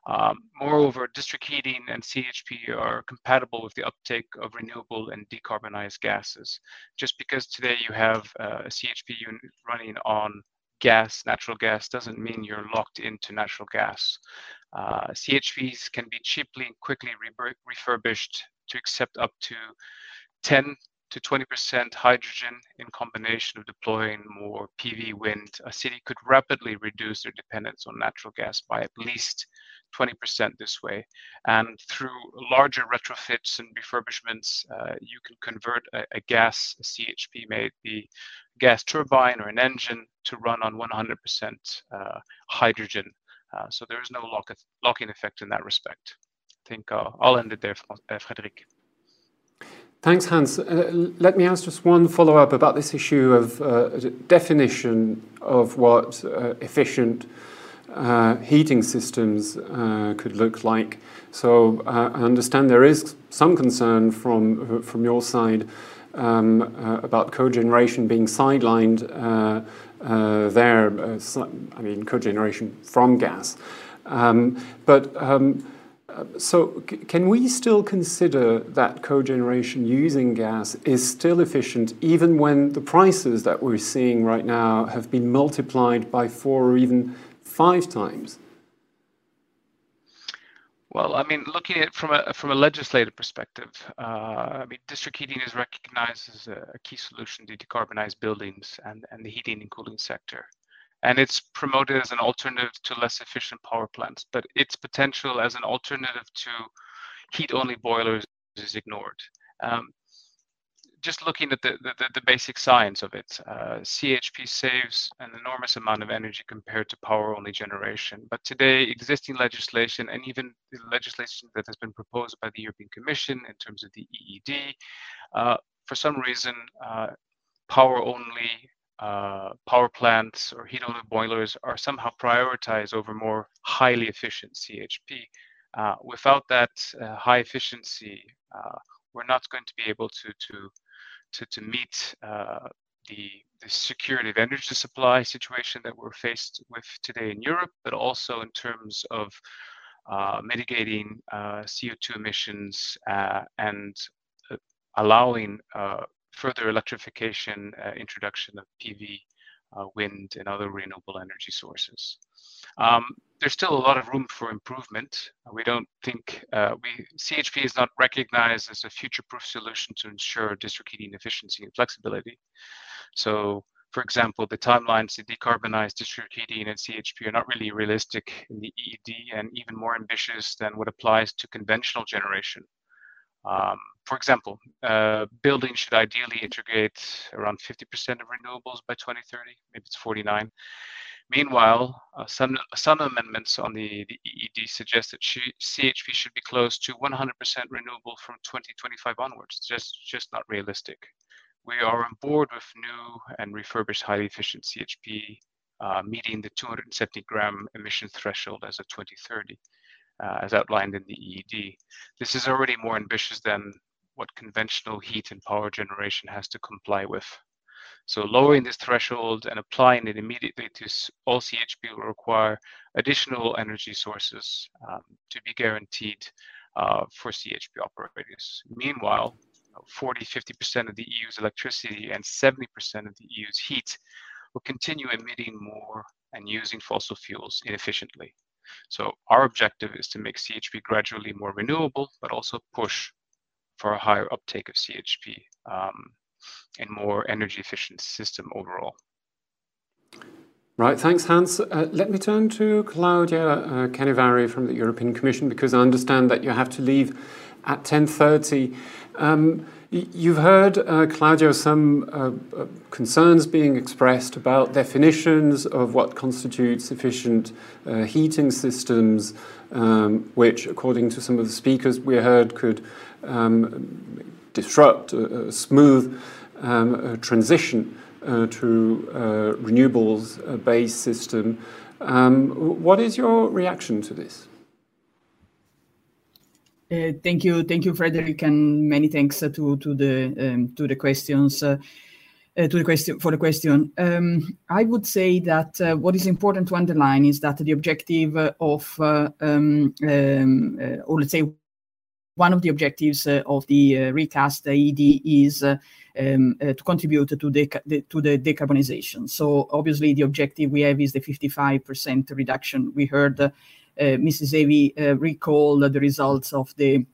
Um, moreover, district heating and CHP are compatible with the uptake of renewable and decarbonized gases. Just because today you have uh, a CHP unit running on gas, natural gas, doesn't mean you're locked into natural gas. Uh, CHPs can be cheaply and quickly re refurbished to accept up to 10 to 20% hydrogen in combination of deploying more PV wind. A city could rapidly reduce their dependence on natural gas by at least 20% this way. And through larger retrofits and refurbishments, uh, you can convert a, a gas a CHP, maybe gas turbine or an engine, to run on 100% uh, hydrogen. Uh, so there is no lock lock-in effect in that respect. I think uh, I'll end it there, uh, Frederic. Thanks, Hans. Uh, let me ask just one follow-up about this issue of uh, definition of what uh, efficient uh, heating systems uh, could look like. So uh, I understand there is some concern from from your side um, about cogeneration being sidelined there. I mean, cogeneration from gas, um, but. Um, so can we still consider that cogeneration using gas is still efficient even when the prices that we're seeing right now have been multiplied by four or even five times? Well, I mean, looking at from a from a legislative perspective, uh, I mean, district heating is recognized as a, a, key solution to decarbonize buildings and, and the heating and cooling sector. And it's promoted as an alternative to less efficient power plants, but its potential as an alternative to heat-only boilers is ignored. Um, just looking at the, the, the, basic science of it, uh, CHP saves an enormous amount of energy compared to power only generation. But today, existing legislation and even the legislation that has been proposed by the European Commission in terms of the EED, uh, for some reason, uh, power only uh, power plants or heat only boilers are somehow prioritized over more highly efficient CHP. Uh, without that uh, high efficiency, we're not going to be able to, to to, to meet uh, the, the security of energy supply situation that we're faced with today in Europe, but also in terms of uh, mitigating uh, CO2 emissions uh, and uh, allowing uh, further electrification, introduction of PV, wind, and other renewable energy sources. Um, there's still a lot of room for improvement. We don't think uh, we CHP is not recognized as a future-proof solution to ensure district heating efficiency and flexibility. So, for example, the timelines to decarbonize district heating and CHP are not really realistic in the EED and even more ambitious than what applies to conventional generation. Um, for example, uh, buildings should ideally integrate around 50% of renewables by 2030, maybe it's 49. Meanwhile, uh, some, some amendments on the, the EED suggest that CHP should be close to 100% renewable from 2025 onwards. It's just, just not realistic. We are on board with new and refurbished highly efficient CHP, uh, meeting the 270 gram emission threshold as of 2030, uh, as outlined in the EED. This is already more ambitious than what conventional heat and power generation has to comply with. So lowering this threshold and applying it immediately to all CHP will require additional energy sources um, to be guaranteed uh, for CHP operators. Meanwhile, 40, 50% of the EU's electricity and 70% of the EU's heat will continue emitting more and using fossil fuels inefficiently. So our objective is to make CHP gradually more renewable, but also push for a higher uptake of CHP. Um, and more energy efficient system overall. Right, thanks, Hans. Uh, let me turn to Claudia uh, Canevari from the European Commission because I understand that you have to leave at 10.30. Um, you've heard, uh, Claudia, some uh, uh, concerns being expressed about definitions of what constitutes efficient uh, heating systems, um, which, according to some of the speakers we heard, could um, disrupt a, a smooth um, a transition uh, to uh, renewables-based system. Um, what is your reaction to this? Uh, thank you, thank you, Frederic, and many thanks uh, to to the um, to the questions. Uh, uh, to the question for the question, um, I would say that what is important to underline is that the objective of, um, um, or let's say, one of the objectives of the recast EED is um, uh, to contribute to the, to the decarbonization. So obviously the objective we have is the 55% reduction. We heard uh, Mrs. Evi uh, recall the results of the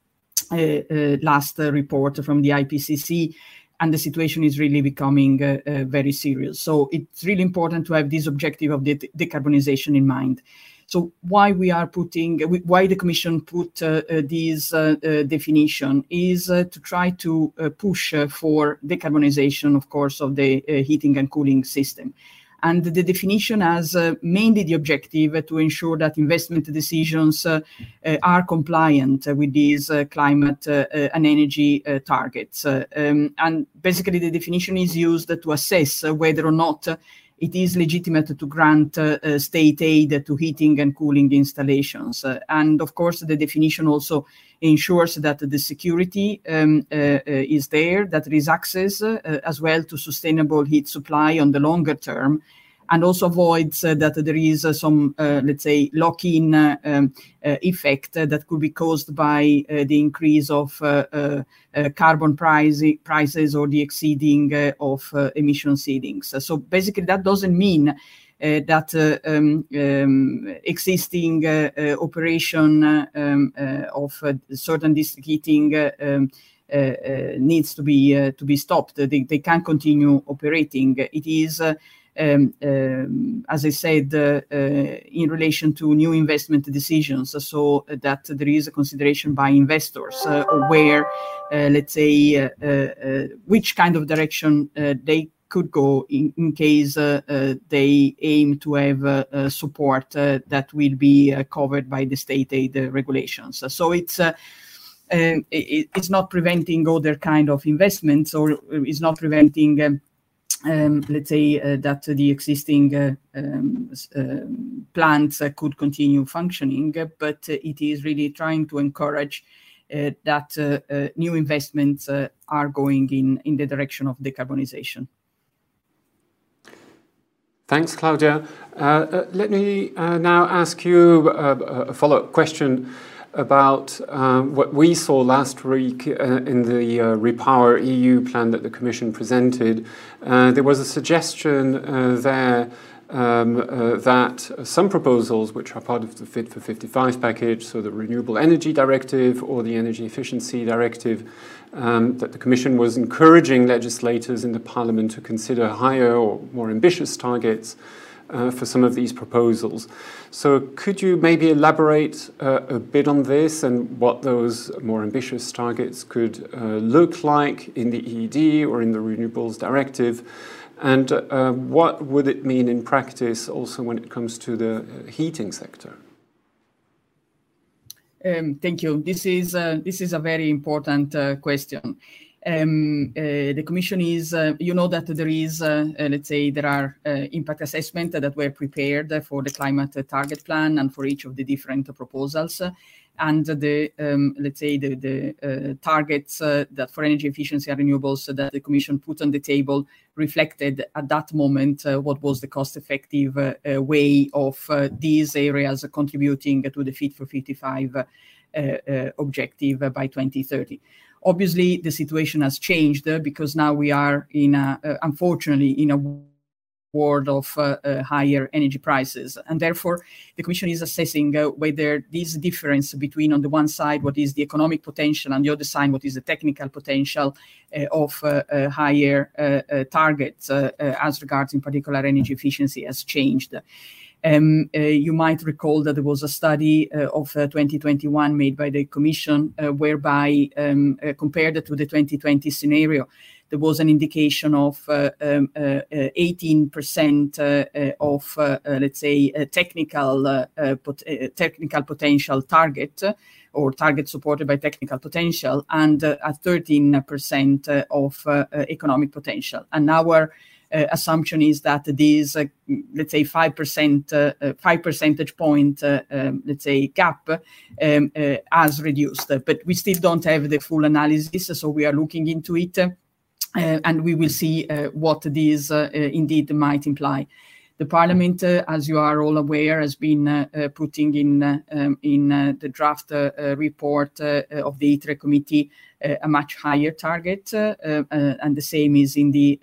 last report from the IPCC and the situation is really becoming uh, uh, very serious. So it's really important to have this objective of the decarbonization in mind. So why we are putting, why the Commission put uh, uh this uh, uh, definition is to try to push for decarbonization, of course, of the heating and cooling system. And the definition has uh, mainly the objective to ensure that investment decisions uh, uh, are compliant with these climate and energy targets. Um, and basically, the definition is used to assess whether or not it is legitimate to grant uh, uh, state aid to heating and cooling installations. Uh, and of course, the definition also ensures that the security um, is there, that there is access as well to sustainable heat supply on the longer term, and also avoids uh, that there is uh, some, uh, let's say, lock-in um, effect that could be caused by the increase of carbon price, prices or the exceeding of emission ceilings. So basically, that doesn't mean uh, that uh, um, um, existing uh, operation um, of certain district heating um, needs to be to be stopped. They, they can continue operating. It is um, um, as I said, uh, uh, in relation to new investment decisions, so that there is a consideration by investors uh, where, let's say, which kind of direction they could go in, in case uh, uh, they aim to have uh, support that will be covered by the state aid regulations. So it's um, it, it's not preventing other kind of investments or it's not preventing um, um, let's say uh, that the existing uh, um, um, plants uh, could continue functioning, but it is really trying to encourage that new investments are going in, in the direction of decarbonization. Thanks, Claudia. Uh, uh, let me uh, now ask you a follow-up question about um, what we saw last week in the Repower EU plan that the Commission presented. There was a suggestion there um, that some proposals, which are part of the Fit for 55 package, so the Renewable Energy Directive or the Energy Efficiency Directive, um, that the Commission was encouraging legislators in the Parliament to consider higher or more ambitious targets uh, for some of these proposals. So could you maybe elaborate uh, a bit on this and what those more ambitious targets could uh, look like in the EED or in the Renewables Directive? And uh, what would it mean in practice also when it comes to the uh, heating sector? Um, thank you. This is, uh, this is a very important question. Um, uh, the commission is, uh, you know that there is, uh, uh let's say, there are uh, impact assessment that were prepared for the climate target plan and for each of the different proposals. And the, um, let's say, the, the uh, targets that for energy efficiency and renewables that the commission put on the table reflected at that moment what was the cost-effective way of these areas contributing to the Fit for 55 objective by 2030. Obviously, the situation has changed uh, because now we are in a, uh, unfortunately, in a world of uh, uh, higher energy prices. And therefore, the Commission is assessing uh, whether this difference between, on the one side, what is the economic potential, and the other side, what is the technical potential of higher targets as regards, in particular, energy efficiency has changed. Um, uh, you might recall that there was a study uh, of uh, 2021 made by the Commission, whereby, um, compared to the 2020 scenario, there was an indication of uh, um, uh, uh, 18% uh, of, let's say, technical pot technical potential target or target supported by technical potential, and a 13% of economic potential. And our uh, assumption is that this, uh, let's say, five percent, uh, five percentage point, um, let's say, gap um, has reduced. But we still don't have the full analysis, so we are looking into it, Uh, and we will see uh, what these uh, indeed might imply. the Parliament, uh, as you are all aware, has been uh, uh, putting in um, in the draft report of the ITRE committee a much higher target, and the same is in the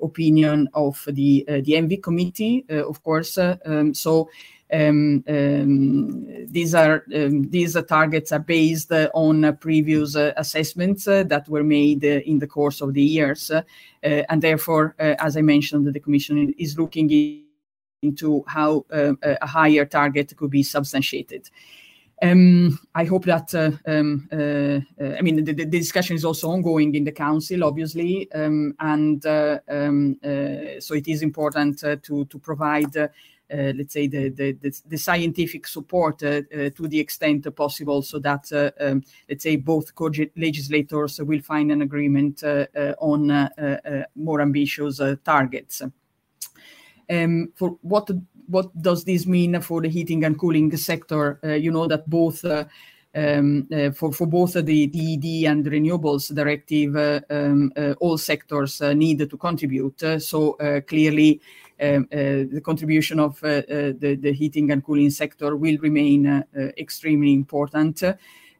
opinion of the the ENVI committee, of course. Um, so. Um, um, these are um, these targets are based on previous uh, assessments uh, that were made uh, in the course of the years, and therefore, as I mentioned, the Commission is looking into how a higher target could be substantiated. Um, I hope that, uh, um, uh, uh, I mean, the, the, discussion is also ongoing in the Council, obviously, um, and so it is important to, to provide uh, let's say the, the, the, the scientific support uh, uh, to the extent possible so that um, let's say both co-legislators will find an agreement on more ambitious targets. Um, for what what does this mean for the heating and cooling sector? you know that both um, uh, for, for both the EED and renewables directive, uh, um, uh, all sectors need to contribute. so clearly, um, uh, the contribution of uh, uh, the, the heating and cooling sector will remain extremely important.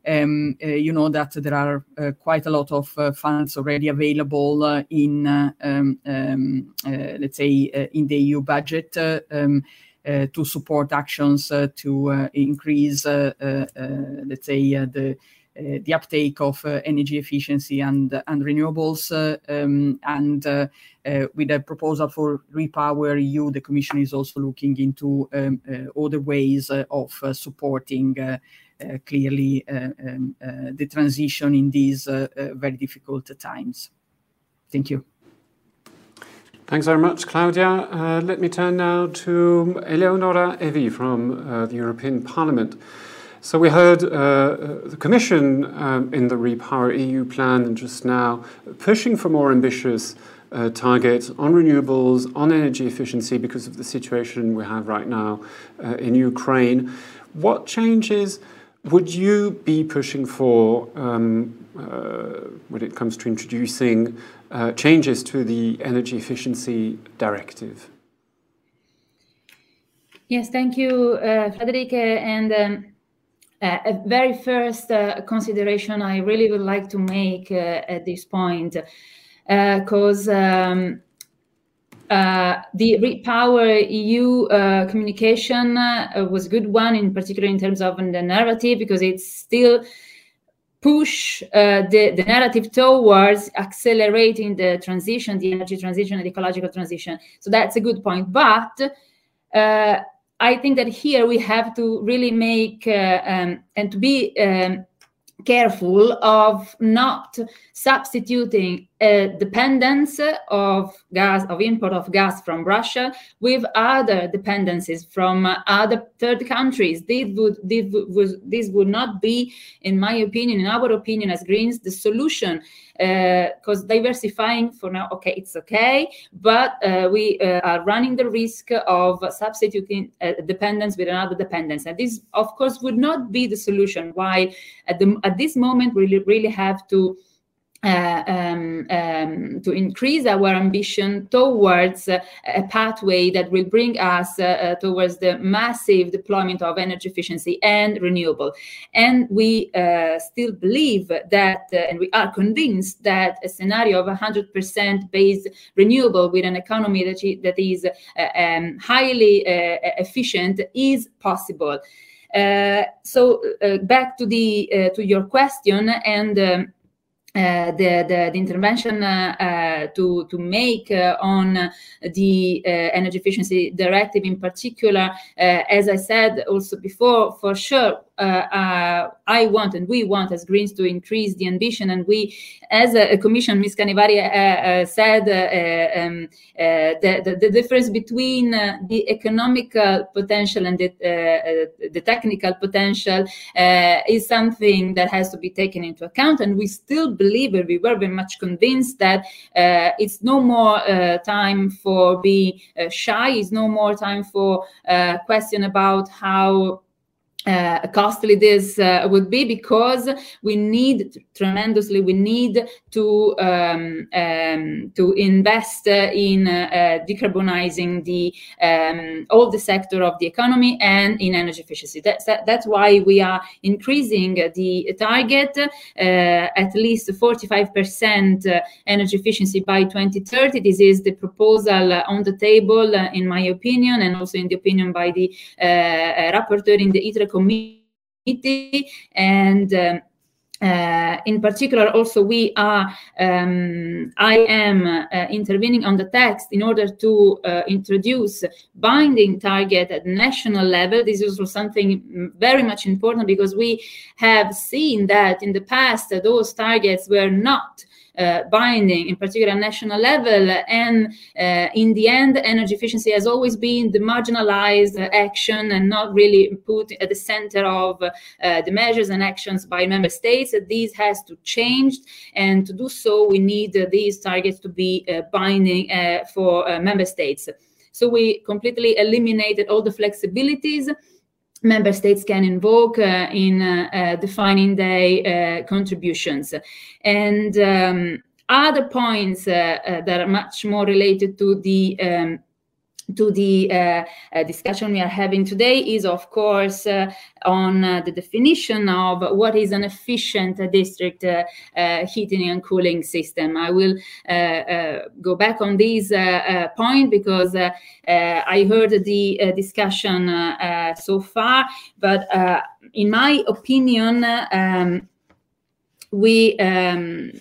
Um, uh, you know that there are uh, quite a lot of uh, funds already available in, um, um, let's say, in the EU budget um, to support actions to increase, let's say, the the uptake of uh, energy efficiency and and renewables. Uh, um, and with a proposal for Repower EU, the Commission is also looking into um, other ways of supporting clearly um, the transition in these very difficult times. Thank you. Thanks very much, Claudia. Uh, let me turn now to Eleonora Evi from uh, the European Parliament. So we heard uh, uh, the Commission um, in the Repower EU plan and just now pushing for more ambitious uh, targets on renewables, on energy efficiency because of the situation we have right now uh, in Ukraine. What changes would you be pushing for um, uh, when it comes to introducing uh, changes to the energy efficiency directive? Yes, thank you, Frederic. And um, uh, a very first uh, consideration I really would like to make uh, at this point, because uh, um, uh, the Repower EU uh, communication was a good one, in particular in terms of the narrative, because it still push the, the narrative towards accelerating the transition, the energy transition and ecological transition. So that's a good point. But I think that here we have to really make uh, um, and to be um, careful of not substituting dependence of gas of import of gas from Russia with other dependencies from other third countries. This would this would, this would not be, in my opinion, in our opinion as Greens, the solution because uh, diversifying for now, okay, it's okay, but uh, we uh, are running the risk of substituting dependence with another dependence, and this, of course, would not be the solution. Why at the at this moment we really have to uh, um, um, to increase our ambition towards uh, a pathway that will bring us uh, uh towards the massive deployment of energy efficiency and renewable. And we still believe that, and we are convinced that a scenario of 100% based renewable with an economy that, that is um, highly efficient is possible. so back to the to your question and um, uh, the, the, the, intervention uh, uh, to, to make uh, on the uh, energy efficiency directive in particular, as I said also before, for sure, Uh, uh, I want and we want as Greens to increase the ambition. And we, as a, a commission, Ms. Canevari uh, said um, the, the, the, difference between the economical potential and the, the technical potential is something that has to be taken into account. And we still believe and we were very much convinced that uh, it's no more uh, time for being uh, shy, it's no more time for a question about how uh, costly this uh, would be because we need tremendously we need to um, um, to invest uh, in uh, decarbonizing the um, all the sector of the economy and in energy efficiency. That's that's why we are increasing the target uh, at least 45% uh, energy efficiency by 2030 this is the proposal on the table in my opinion and also in the opinion by the rapporteur in the ITRE committee and um, uh, in particular, also we are, um, I am uh, intervening on the text in order to uh, introduce binding target at national level. This is also something very much important because we have seen that in the past those targets were not binding, in particular national level. And uh, in the end, energy efficiency has always been the marginalized action and not really put at the center of uh, the measures and actions by member states. This has to change, and to do so, we need these targets to be binding for member states. So we completely eliminated all the flexibilities member states can invoke uh, in uh, uh, defining their contributions. And um, other points that are much more related to the um, to the uh, uh, discussion we are having today is, of course, uh, on uh, the definition of what is an efficient district uh, uh, heating and cooling system. I will go back on this point because I heard the discussion so far, but in my opinion, um, we um,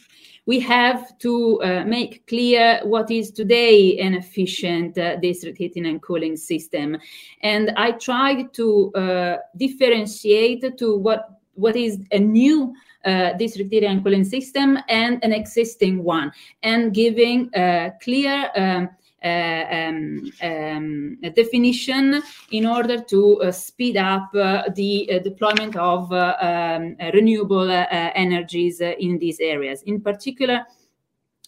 we have to uh, make clear what is today an efficient uh, district heating and cooling system. And I tried to uh, differentiate to what, what is a new uh, district heating and cooling system and an existing one, and giving uh, clear um, um, um, definition in order to uh, speed up uh, the deployment of um, renewable energies in these areas. In particular,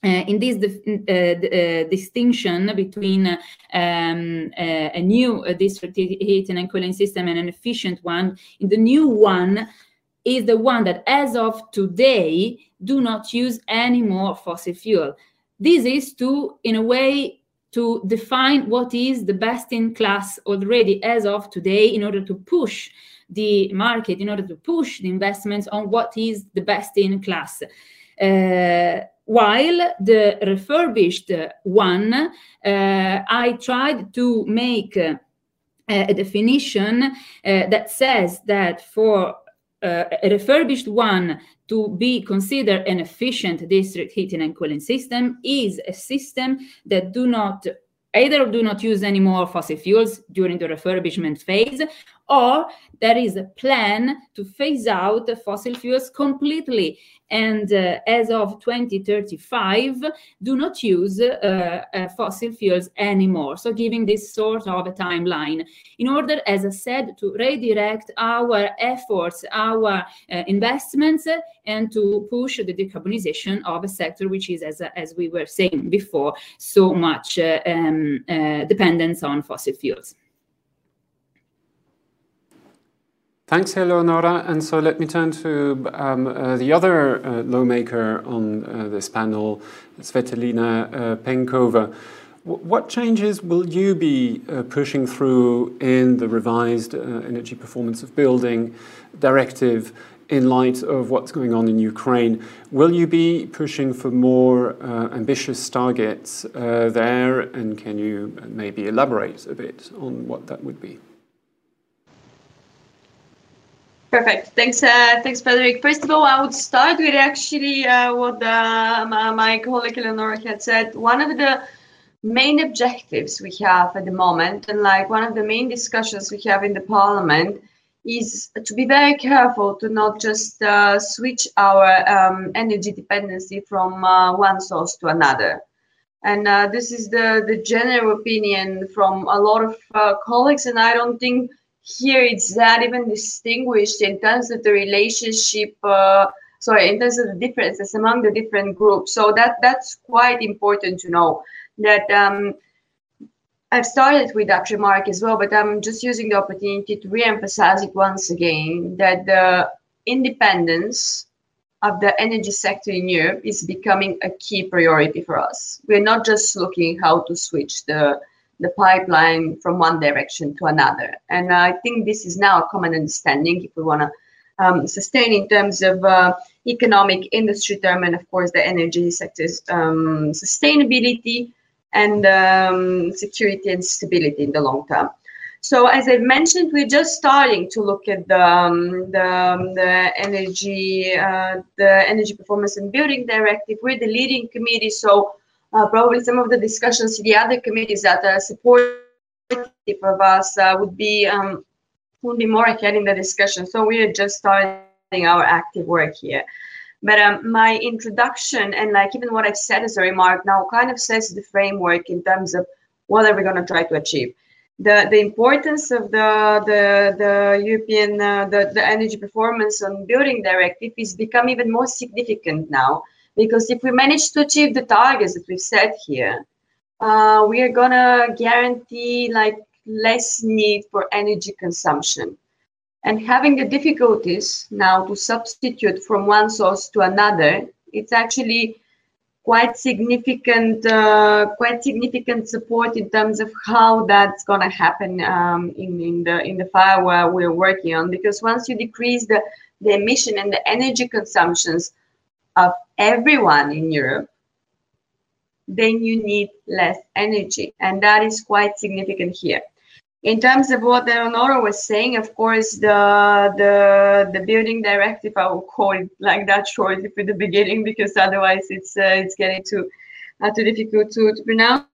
uh, in this uh, distinction between um, a new district heating and cooling system and an efficient one, in the new one is the one that, as of today, do not use any more fossil fuel. This is to, in a way, to define what is the best in class already as of today in order to push the market, in order to push the investments on what is the best in class. Uh, while the refurbished one, uh, I tried to make uh, a definition uh, that says that for uh, a refurbished one to be considered an efficient district heating and cooling system is a system that do not either do not use any more fossil fuels during the refurbishment phase or there is a plan to phase out fossil fuels completely. And uh, as of 2035 do not use uh, uh, fossil fuels anymore. So giving this sort of a timeline. In order as i said to redirect our efforts our uh, investments and to push the decarbonization of a sector which is as, as we were saying before so much uh, um, uh, dependence on fossil fuels Thanks, Eleonora. And so let me turn to um, uh, the other uh, lawmaker on uh, this panel, Tsvetelina uh, Penkova. W what changes will you be uh, pushing through in the revised uh, Energy Performance of Building Directive in light of what's going on in Ukraine? Will you be pushing for more ambitious targets there? And can you maybe elaborate a bit on what that would be? Perfect. Thanks, uh, thanks, Frederick. First of all, I would start with actually uh, what the, my, my colleague Eleonora had said. One of the main objectives we have at the moment, and like one of the main discussions we have in the parliament, is to be very careful to not just uh, switch our um, energy dependency from uh, one source to another. And uh, this is the, the general opinion from a lot of uh, colleagues, and I don't think here it's not even distinguished in terms of the relationship uh, sorry in terms of the differences among the different groups so that that's quite important to know that um, I've started with that remark as well, but I'm just using the opportunity to re-emphasize it once again that the independence of the energy sector in Europe is becoming a key priority for us. We're not just looking how to switch the the pipeline from one direction to another. And I think this is now a common understanding if we want to um, sustain in terms of uh, economic industry term and of course the energy sector's um, sustainability and um, security and stability in the long term. So as I mentioned, we're just starting to look at the um, the, um, the energy uh, the energy performance and building directive. We're the leading committee, so probably some of the discussions in the other committees that are supportive of us uh, would be um, would be more ahead in the discussion. So we are just starting our active work here. But um, my introduction and like even what I've said as a remark now kind of sets the framework in terms of what are we going to try to achieve. The, the importance of the the, the European uh, the, the energy performance on building directive is become even more significant now because if we manage to achieve the targets that we've set here, uh, we are gonna guarantee like less need for energy consumption. And having the difficulties now to substitute from one source to another it's actually quite significant uh, quite significant support in terms of how that's going to happen um, in, in the in the fire where we're working on. Because once you decrease the the emission and the energy consumptions of everyone in europe then you need less energy and that is quite significant here in terms of what Eleonora was saying, of course, the the the building directive, I will call it like that shortly for the beginning because otherwise it's uh, it's getting too uh, too difficult to, to pronounce.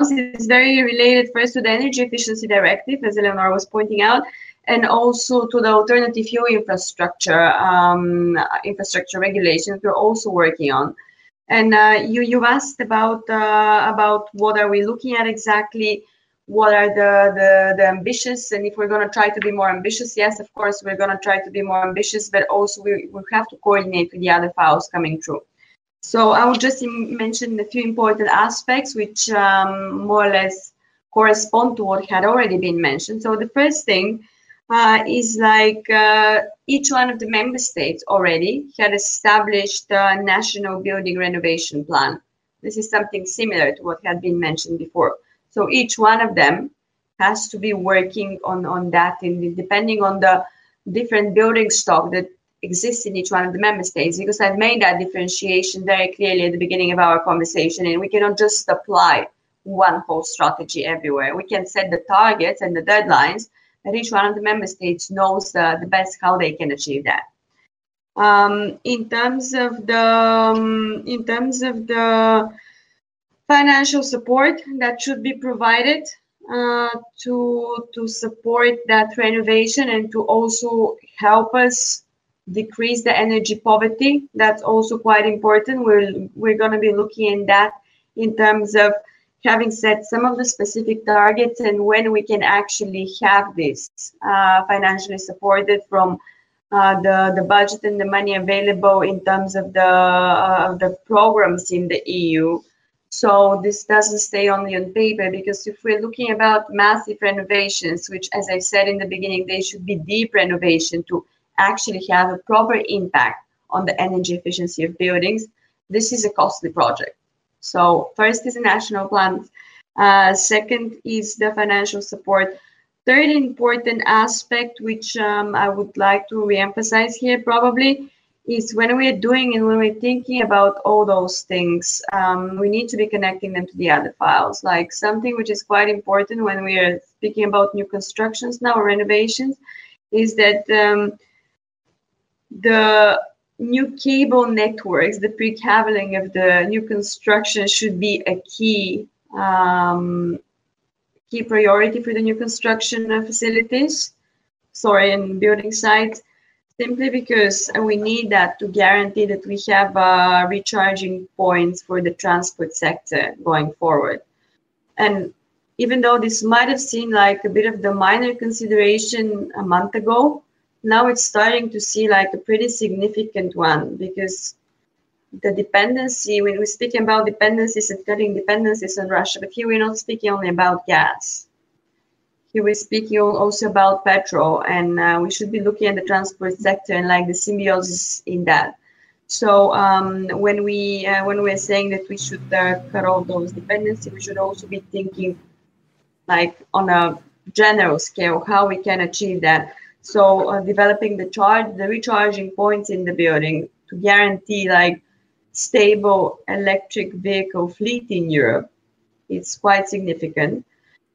It's very related first to the energy efficiency directive, as Eleonora was pointing out, and also to the alternative fuel infrastructure um, infrastructure regulations we're also working on. And uh, you you asked about uh, about what are we looking at exactly? What are the, the, the ambitious? And if we're going to try to be more ambitious yes of course we're going to try to be more ambitious but also we, we have to coordinate with the other files coming through. So i will just mention a few important aspects which um, more or less correspond to what had already been mentioned. So the first thing uh, is like uh, each one of the member states already had established a national building renovation plan this is something similar to what had been mentioned before so each one of them has to be working on, on that in, depending on the different building stock that exists in each one of the member states because I've made that differentiation very clearly at the beginning of our conversation and we cannot just apply one whole strategy everywhere. We can set the targets and the deadlines each one of the member states knows the, the best how they can achieve that. Um, in terms of the um, in terms of the financial support that should be provided uh, to to support that renovation and to also help us decrease the energy poverty. That's also quite important. We're we're going to be looking in that in terms of having set some of the specific targets and when we can actually have this uh, financially supported from uh, the the budget and the money available in terms of the uh, the programs in the EU so this doesn't stay only on paper because if we're looking about massive renovations, which as I said in the beginning, they should be deep renovation to actually have a proper impact on the energy efficiency of buildings, this is a costly project. So first is the national plan. Uh, second is the financial support. Third important aspect, which um, I would like to reemphasize here probably, is when we're doing and when we're thinking about all those things, um, we need to be connecting them to the other files. Like something which is quite important when we are speaking about new constructions now or renovations is that um, the new cable networks, the pre-cabling of the new construction should be a key um, key priority for the new construction facilities, sorry, and building sites simply because we need that to guarantee that we have uh, recharging points for the transport sector going forward. And even though this might have seemed like a bit of the minor consideration a month ago, now it's starting to see like a pretty significant one because the dependency, when we're speaking about dependencies and cutting dependencies on Russia, but here we're not speaking only about gas. Here we're speaking also about petrol, and uh, we should be looking at the transport sector and like the symbiosis in that. So um, when we uh, when we're saying that we should uh, cut all those dependencies, we should also be thinking like on a general scale how we can achieve that. So uh, developing the charge, the recharging points in the building to guarantee like stable electric vehicle fleet in Europe, it's quite significant.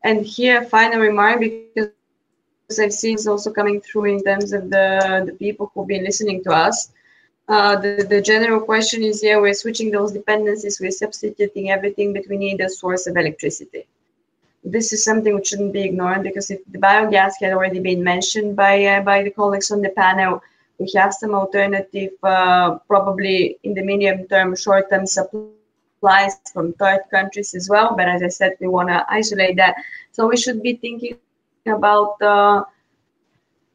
And here, final remark because I've seen it's also coming through in terms of the, the people who've been listening to us. Uh, the, the general question is yeah, we're switching those dependencies, we're substituting everything, but we need a source of electricity. This is something which shouldn't be ignored because if the biogas had already been mentioned by uh, by the colleagues on the panel, we have some alternative, uh, probably in the medium term, short term supplies from third countries as well. But as I said, we want to isolate that. So we should be thinking about uh,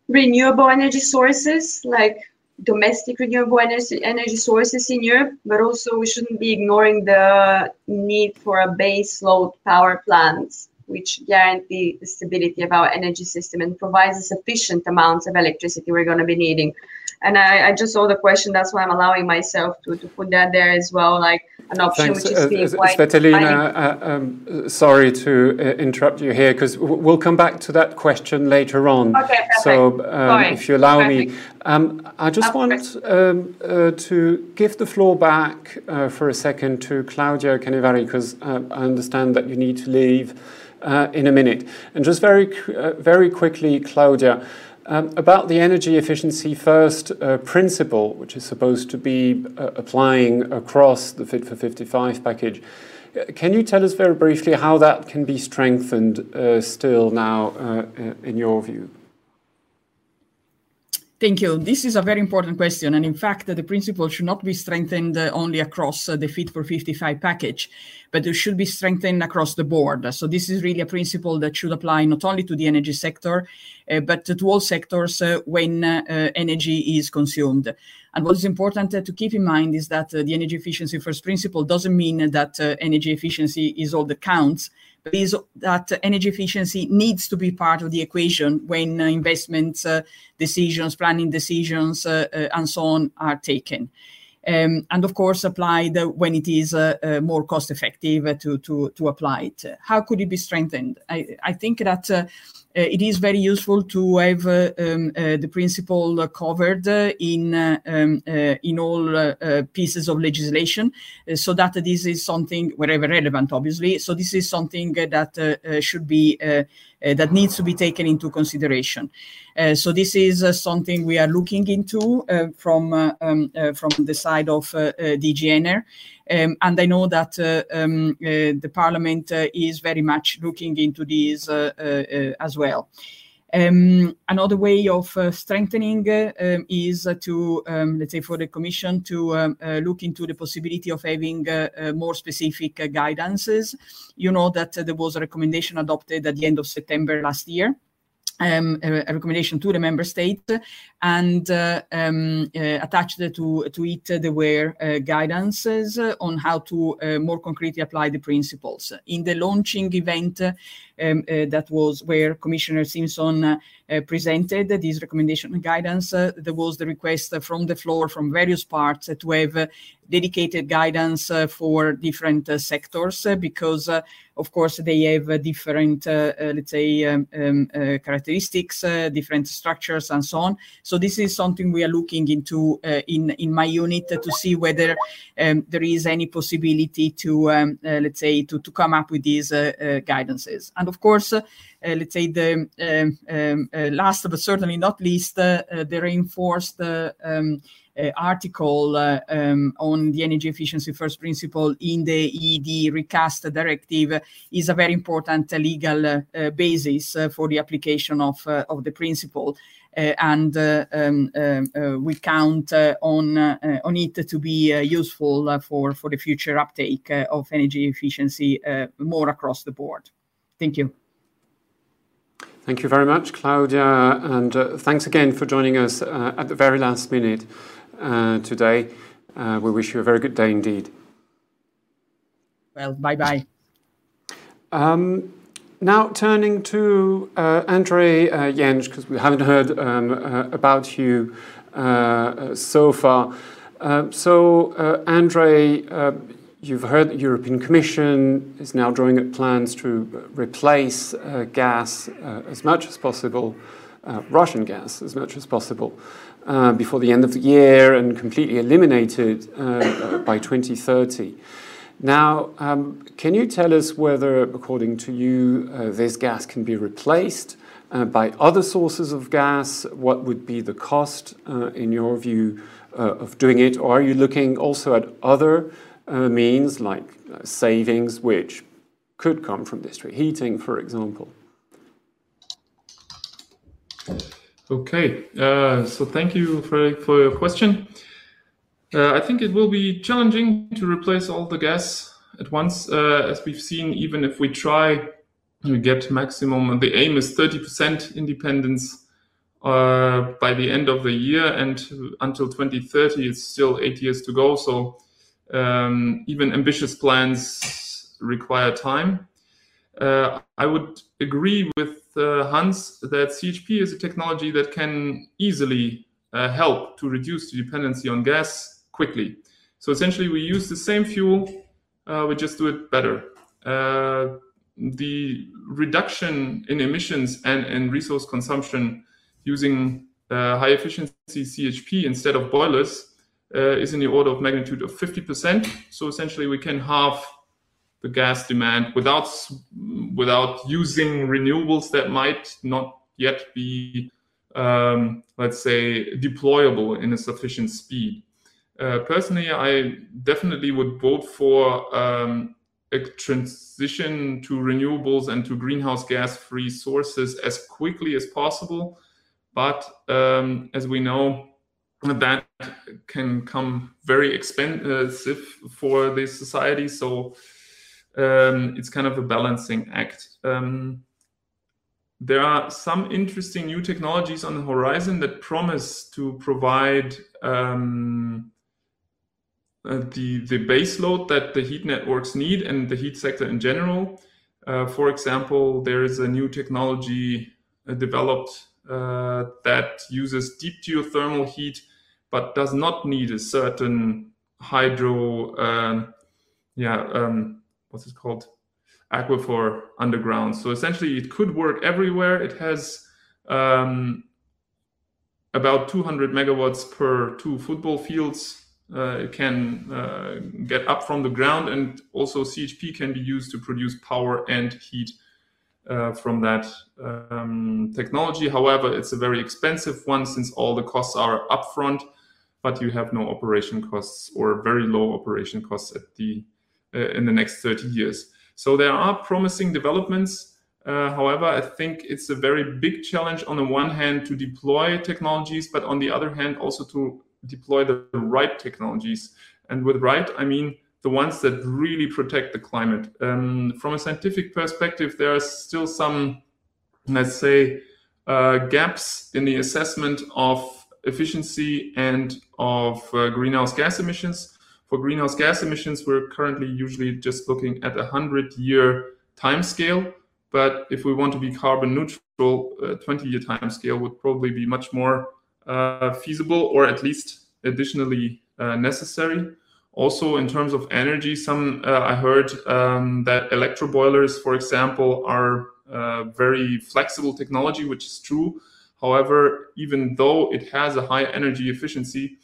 renewable energy sources like domestic renewable energy, energy sources in Europe, but also we shouldn't be ignoring the need for a base load power plants which guarantee the stability of our energy system and provides a sufficient amounts of electricity we're going to be needing. And I, I, just saw the question. That's why I'm allowing myself to, to put that there as well, like an option Thanks. which is being uh, quite. Tsvetelina, uh, um, sorry to uh, interrupt you here because we'll come back to that question later on. Okay, perfect. So um, if you allow perfect. me, um, I just want um, uh, to give the floor back uh, for a second to Claudia Canevari, because uh, I understand that you need to leave in a minute. And just very, very quickly, Claudia. Um, about the energy efficiency first uh, principle, which is supposed to be uh, applying across the Fit for 55 package, uh, can you tell us very briefly how that can be strengthened uh, still now, uh, uh, in your view? Thank you. This is a very important question. And in fact, the principle should not be strengthened only across the Fit for 55 package but it should be strengthened across the board. So this is really a principle that should apply not only to the energy sector, uh, but to all sectors uh, when uh, energy is consumed. And what is important uh, to keep in mind is that uh, the energy efficiency first principle doesn't mean that uh, energy efficiency is all that counts, but is that energy efficiency needs to be part of the equation when investment decisions, planning decisions, and so on are taken um, and of course applied when it is uh, uh, more cost effective to, to, to apply it. How could it be strengthened? I, I think that uh, uh, Uh, it is very useful to have uh, um, uh, the principle covered uh, in uh, um, in all pieces of legislation, so that this is something wherever relevant, obviously. So this is something that should be that needs to be taken into consideration. so this is something we are looking into from um, from the side of DG Ener. Um, and I know that uh, um, uh, the Parliament uh, is very much looking into this as well. Um, another way of uh, strengthening uh, um, is to, um, let's say, for the Commission to um, look into the possibility of having more specific guidances. You know that there was a recommendation adopted at the end of September last year um, a, a, recommendation to the member state, and uh, um, uh, attached to, to it there were uh, guidances on how to uh, more concretely apply the principles. In the launching event um, uh, that was where Commissioner Simson uh, presented this recommendation and guidance, there was the request from the floor from various parts to have dedicated guidance for different sectors because of course, they have uh, different, uh, uh, let's say, um, um, characteristics, different structures, and so on. So this is something we are looking into in in my unit to see whether um, there is any possibility to, um, let's say, to to come up with these guidances. And of course. Uh, let's say the um, um, uh, last but certainly not least, uh, the reinforced um, uh, article uh, um, on the energy efficiency first principle in the EED recast directive is a very important legal uh, basis for the application of, of the principle. Uh, and uh, um, uh, we count on on it to be useful for for the future uptake of energy efficiency more across the board. Thank you. Thank you very much, Claudia, and thanks again for joining us at the very last minute uh, today. Uh, we wish you a very good day indeed. Well, bye bye. Um, now turning to uh, Andre uh, Jentsch, because we haven't heard um, uh, about you uh, so far. Uh, so, uh, Andre, you've heard the European Commission is now drawing up plans to replace gas as much as possible, Russian gas as much as possible, before the end of the year and completely eliminated it by 2030. Now, um, can you tell us whether, according to you, uh, this gas can be replaced uh, by other sources of gas? What would be the cost, uh, in your view, uh, of doing it? Or are you looking also at other uh, means like uh, savings, which could come from district heating, for example? Okay, so thank you for, for your question. Uh, I think it will be challenging to replace all the gas at once, uh, as we've seen. Even if we try, we get maximum. The aim is 30% independence uh, by the end of the year, and until 2030, it's still eight years to go. So um, even ambitious plans require time. Uh, I would agree with uh, Hans that CHP is a technology that can easily uh, help to reduce the dependency on gas quickly. So essentially, we use the same fuel, uh, we just do it better. Uh, the reduction in emissions and, and resource consumption using uh, high efficiency CHP instead of boilers is in the order of magnitude of 50%. So essentially, we can halve the gas demand without without using renewables that might not yet be, um, let's say, deployable in a sufficient speed. Uh, personally, I definitely would vote for um, a transition to renewables and to greenhouse gas free sources as quickly as possible. But um, as we know, that can come very expensive for the society. So um, it's kind of a balancing act. Um, there are some interesting new technologies on the horizon that promise to provide um, uh, the the base load that the heat networks need and the heat sector in general. Uh, for example, there is a new technology uh, developed uh, that uses deep geothermal heat, but does not need a certain hydro, um, yeah, um, what's it called, aquifer underground. So essentially, it could work everywhere. It has um, about 200 megawatts per two football fields uh, it can uh, get up from the ground, and also CHP can be used to produce power and heat uh, from that um, technology. However, it's a very expensive one since all the costs are upfront, but you have no operation costs or very low operation costs at the in the next 30 years. So there are promising developments. Uh, however, I think it's a very big challenge on the one hand to deploy technologies, but on the other hand also to deploy the right technologies. And with right, I mean the ones that really protect the climate. Um, from a scientific perspective, there are still some, let's say, uh, gaps in the assessment of efficiency and of uh, greenhouse gas emissions. For greenhouse gas emissions, we're currently usually just looking at a 100 year time scale. But if we want to be carbon neutral, a 20 year time scale would probably be much more uh, feasible or at least additionally uh, necessary. Also, in terms of energy, some uh, I heard um, that electro boilers, for example, are very flexible technology, which is true. However, even though it has a high energy efficiency,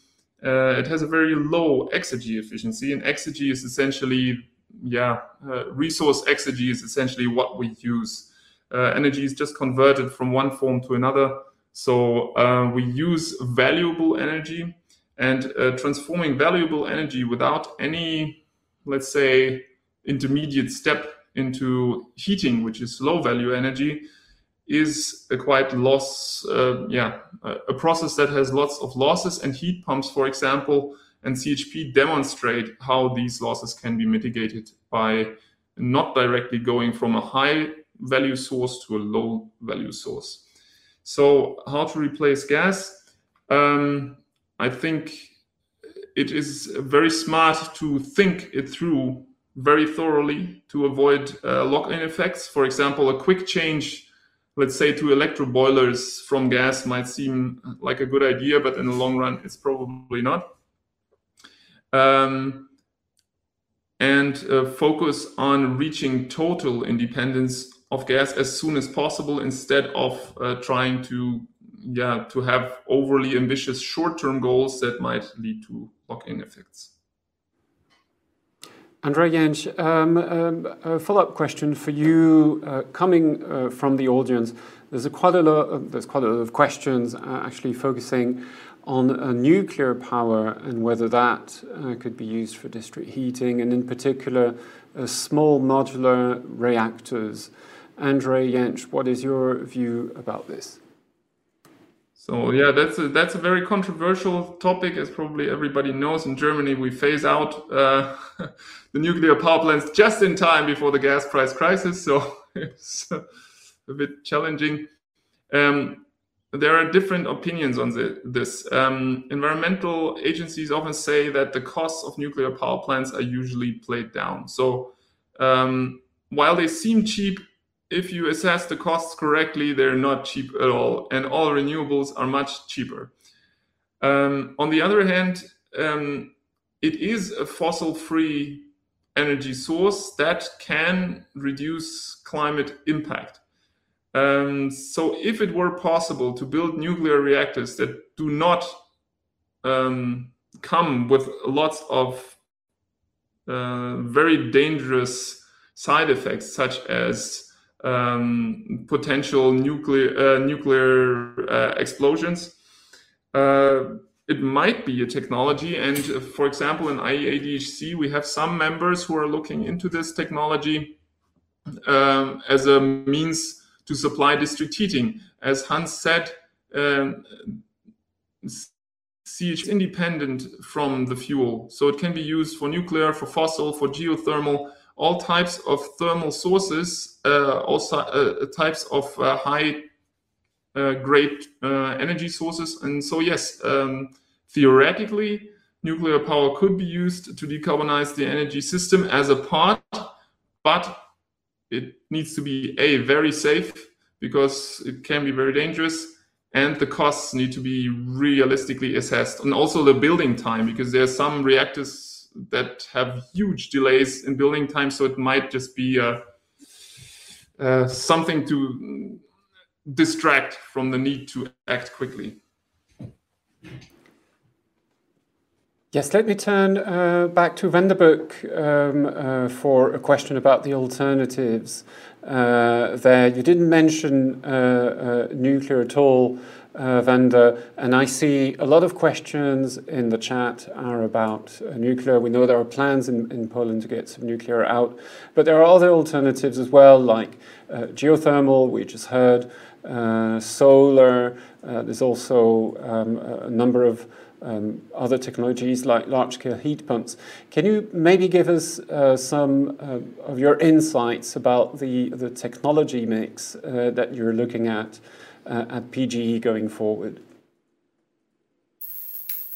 uh, it has a very low exergy efficiency, and exergy is essentially, yeah, uh, resource exergy is essentially what we use. Uh, energy is just converted from one form to another. So uh, we use valuable energy and uh, transforming valuable energy without any, let's say, intermediate step into heating, which is low value energy, is a quite loss, uh, yeah, a process that has lots of losses. And heat pumps, for example, and CHP demonstrate how these losses can be mitigated by not directly going from a high value source to a low value source. So how to replace gas? Um, I think it is very smart to think it through very thoroughly to avoid uh, lock-in effects. For example, a quick change, let's say to electro boilers from gas might seem like a good idea, but in the long run, it's probably not. Um, and uh, focus on reaching total independence of gas as soon as possible instead of uh, trying to yeah to have overly ambitious short-term goals that might lead to lock-in effects. Andrea Jentsch, um, um, a follow-up question for you, uh, coming uh, from the audience. There's quite a lot. Of, there's quite a lot of questions uh, actually focusing on nuclear power and whether that uh, could be used for district heating, and in particular, uh, small modular reactors. Andrea Jentsch, what is your view about this? So yeah, that's a, that's a very controversial topic, as probably everybody knows. In Germany, we phase out uh, the nuclear power plants just in time before the gas price crisis, so it's a bit challenging. Um, there are different opinions on the, this. Um, environmental agencies often say that the costs of nuclear power plants are usually played down. So um, while they seem cheap, if you assess the costs correctly, they're not cheap at all, and all renewables are much cheaper. Um, on the other hand, um, it is a fossil free energy source that can reduce climate impact. Um, so, if it were possible to build nuclear reactors that do not um, come with lots of uh, very dangerous side effects, such as um, potential nuclear uh, nuclear uh, explosions. Uh, it might be a technology, and uh, for example, in IEA we have some members who are looking into this technology um, as a means to supply district heating. As Hans said, um, CH independent from the fuel, so it can be used for nuclear, for fossil, for geothermal, all types of thermal sources, uh, also uh, types of uh, high grade energy sources. And so, yes, um, theoretically, nuclear power could be used to decarbonize the energy system as a part, but it needs to be a very safe because it can be very dangerous and the costs need to be realistically assessed and also the building time because there are some reactors that have huge delays in building time. So it might just be uh, uh, something to distract from the need to act quickly. Yes, let me turn uh, back to Wanda Buk um, uh, for a question about the alternatives. Uh, there, you didn't mention uh, uh, nuclear at all, uh, and I see a lot of questions in the chat are about uh, nuclear. We know there are plans in, in Poland to get some nuclear out, but there are other alternatives as well, like uh, geothermal, we just heard, uh, solar. Uh, there's also um, a number of um, other technologies like large-scale heat pumps. Can you maybe give us uh, some of your insights about the, the technology mix that you're looking at at PGE going forward?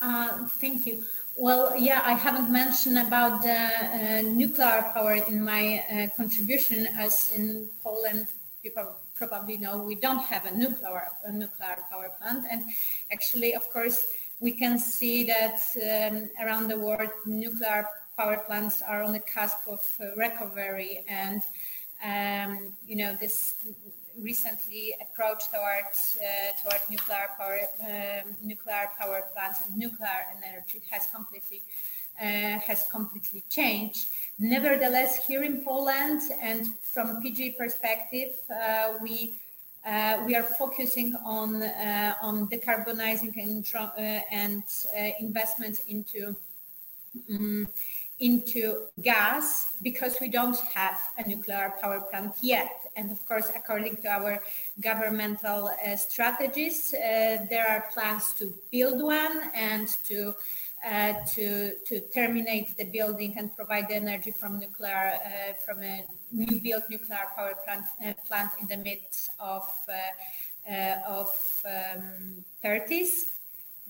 Uh, thank you. Well, yeah, I haven't mentioned about the uh, nuclear power in my uh, contribution, as in Poland, you probably know we don't have a nuclear a nuclear power plant, and actually, of course, we can see that um, around the world, nuclear power plants are on the cusp of uh, recovery, and um, you know this recently approach towards uh, toward nuclear power um, nuclear power plants and nuclear energy has completely uh, has completely changed. Nevertheless, here in Poland and from PGE perspective, uh, we uh, we are focusing on uh, on decarbonizing and uh, and investments into um, into gas because we don't have a nuclear power plant yet. And of course, according to our governmental uh, strategies, uh, there are plans to build one and to uh, to to terminate the building and provide the energy from nuclear uh, from a new built nuclear power plant uh, plant in the midst of uh, of um, 30s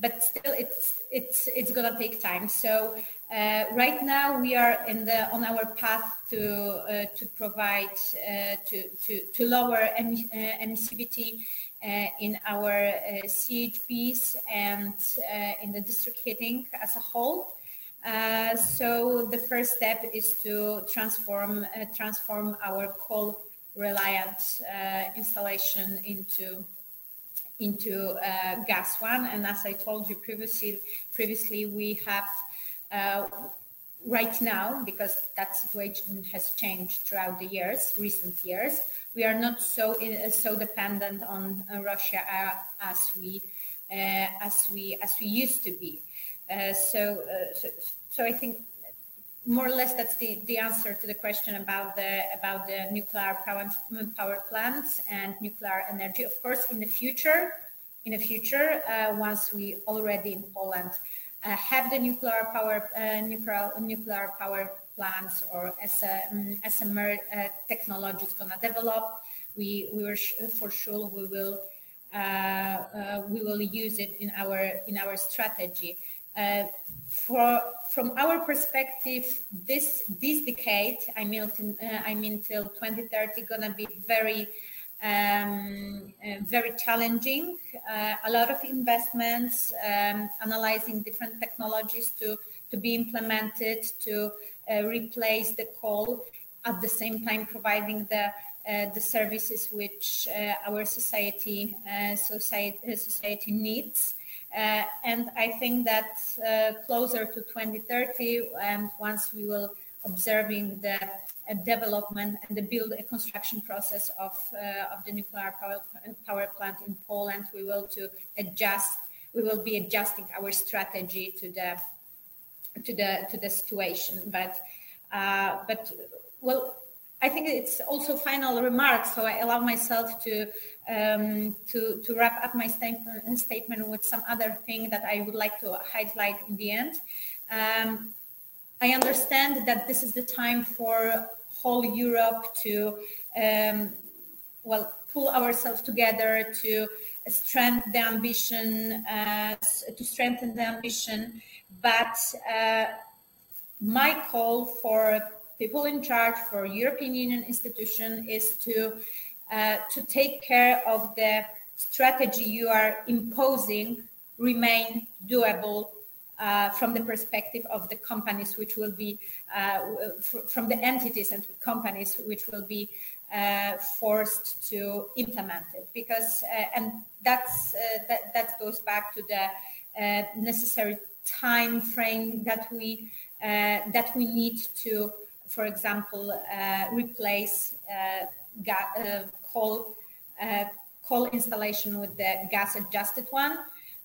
but still it's it's it's gonna take time. So uh, right now we are the on our path to uh, to provide uh, to, to to lower em, uh, emissivity uh, in our uh, CHPs and in the district heating as a whole. so the first step is to transform transform our coal reliant installation into into gas one. And as I told you previously, previously we have right now, because that situation has changed throughout the years, recent years, we are not so in, so dependent on uh, Russia uh, as we uh, as we as we used to be. Uh, so, so, so I think more or less that's the, the answer to the question about the about the nuclear power, plants and nuclear energy. Of course, in the future, in the future, uh, once we already in Poland uh, have the nuclear power uh, nuclear nuclear power plants or as a um, as a uh, technology is gonna develop, we we were for sure we will uh, uh, we will use it in our in our strategy. for from our perspective, this this decade, I mean, uh, I mean till 2030, gonna be very um, uh, very challenging. Uh, a lot of investments, um, analyzing different technologies to to be implemented to uh, replace the coal, at the same time providing the uh, the services which our society society society needs. Uh, and I think that uh, closer to 2030, and once we will observing uh, development and the build a construction process of, of the nuclear power, power plant in Poland, we will to adjust, we will be adjusting our strategy to the to the to the situation. But uh, but well, I think it's also final remarks, so I allow myself to um, to, to wrap up my statement, statement with some other thing that I would like to highlight in the end. Um, I understand that this is the time for whole Europe to, um, well, pull ourselves together to strengthen the ambition, uh, to strengthen the ambition. But uh, my call for people in charge, for European Union institution, is to uh, to take care of the strategy you are imposing remain doable uh, from the perspective of the companies which will be uh, from the entities and companies which will be uh, forced to implement it because uh, and that's that that goes back to the necessary time frame that we that we need to for example replace uh, coal uh, coal installation with the gas adjusted one.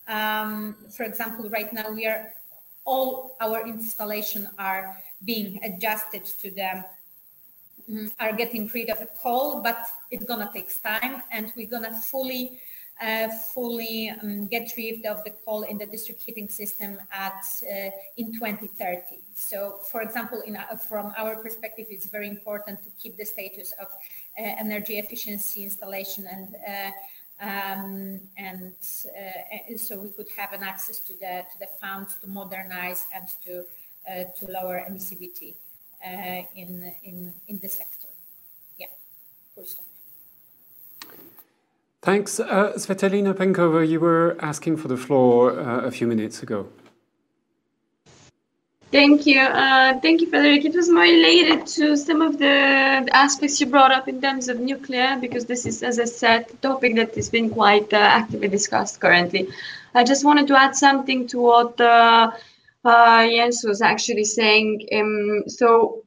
Um, for example, right now we are all our installation are being adjusted to the mm, are getting rid of coal, but it's gonna take time, and we're gonna fully uh, fully um, get rid of the coal in the district heating system at uh, in 2030. So, for example, in, uh, from our perspective, it's very important to keep the status of uh, energy efficiency installation and uh, um, and uh, so we could have an access to the to the funds to modernize and to to lower emissivity in in in the sector. Yeah, full stop. Thanks. Uh, Tsvetelina Penkova, you were asking for the floor uh, a few minutes ago. Thank you. Uh, thank you, Frederick. It was more related to some of the aspects you brought up in terms of nuclear, because this is, as I said, a topic that has been quite uh, actively discussed currently. I just wanted to add something to what uh, uh Jentsch was actually saying. Um, so,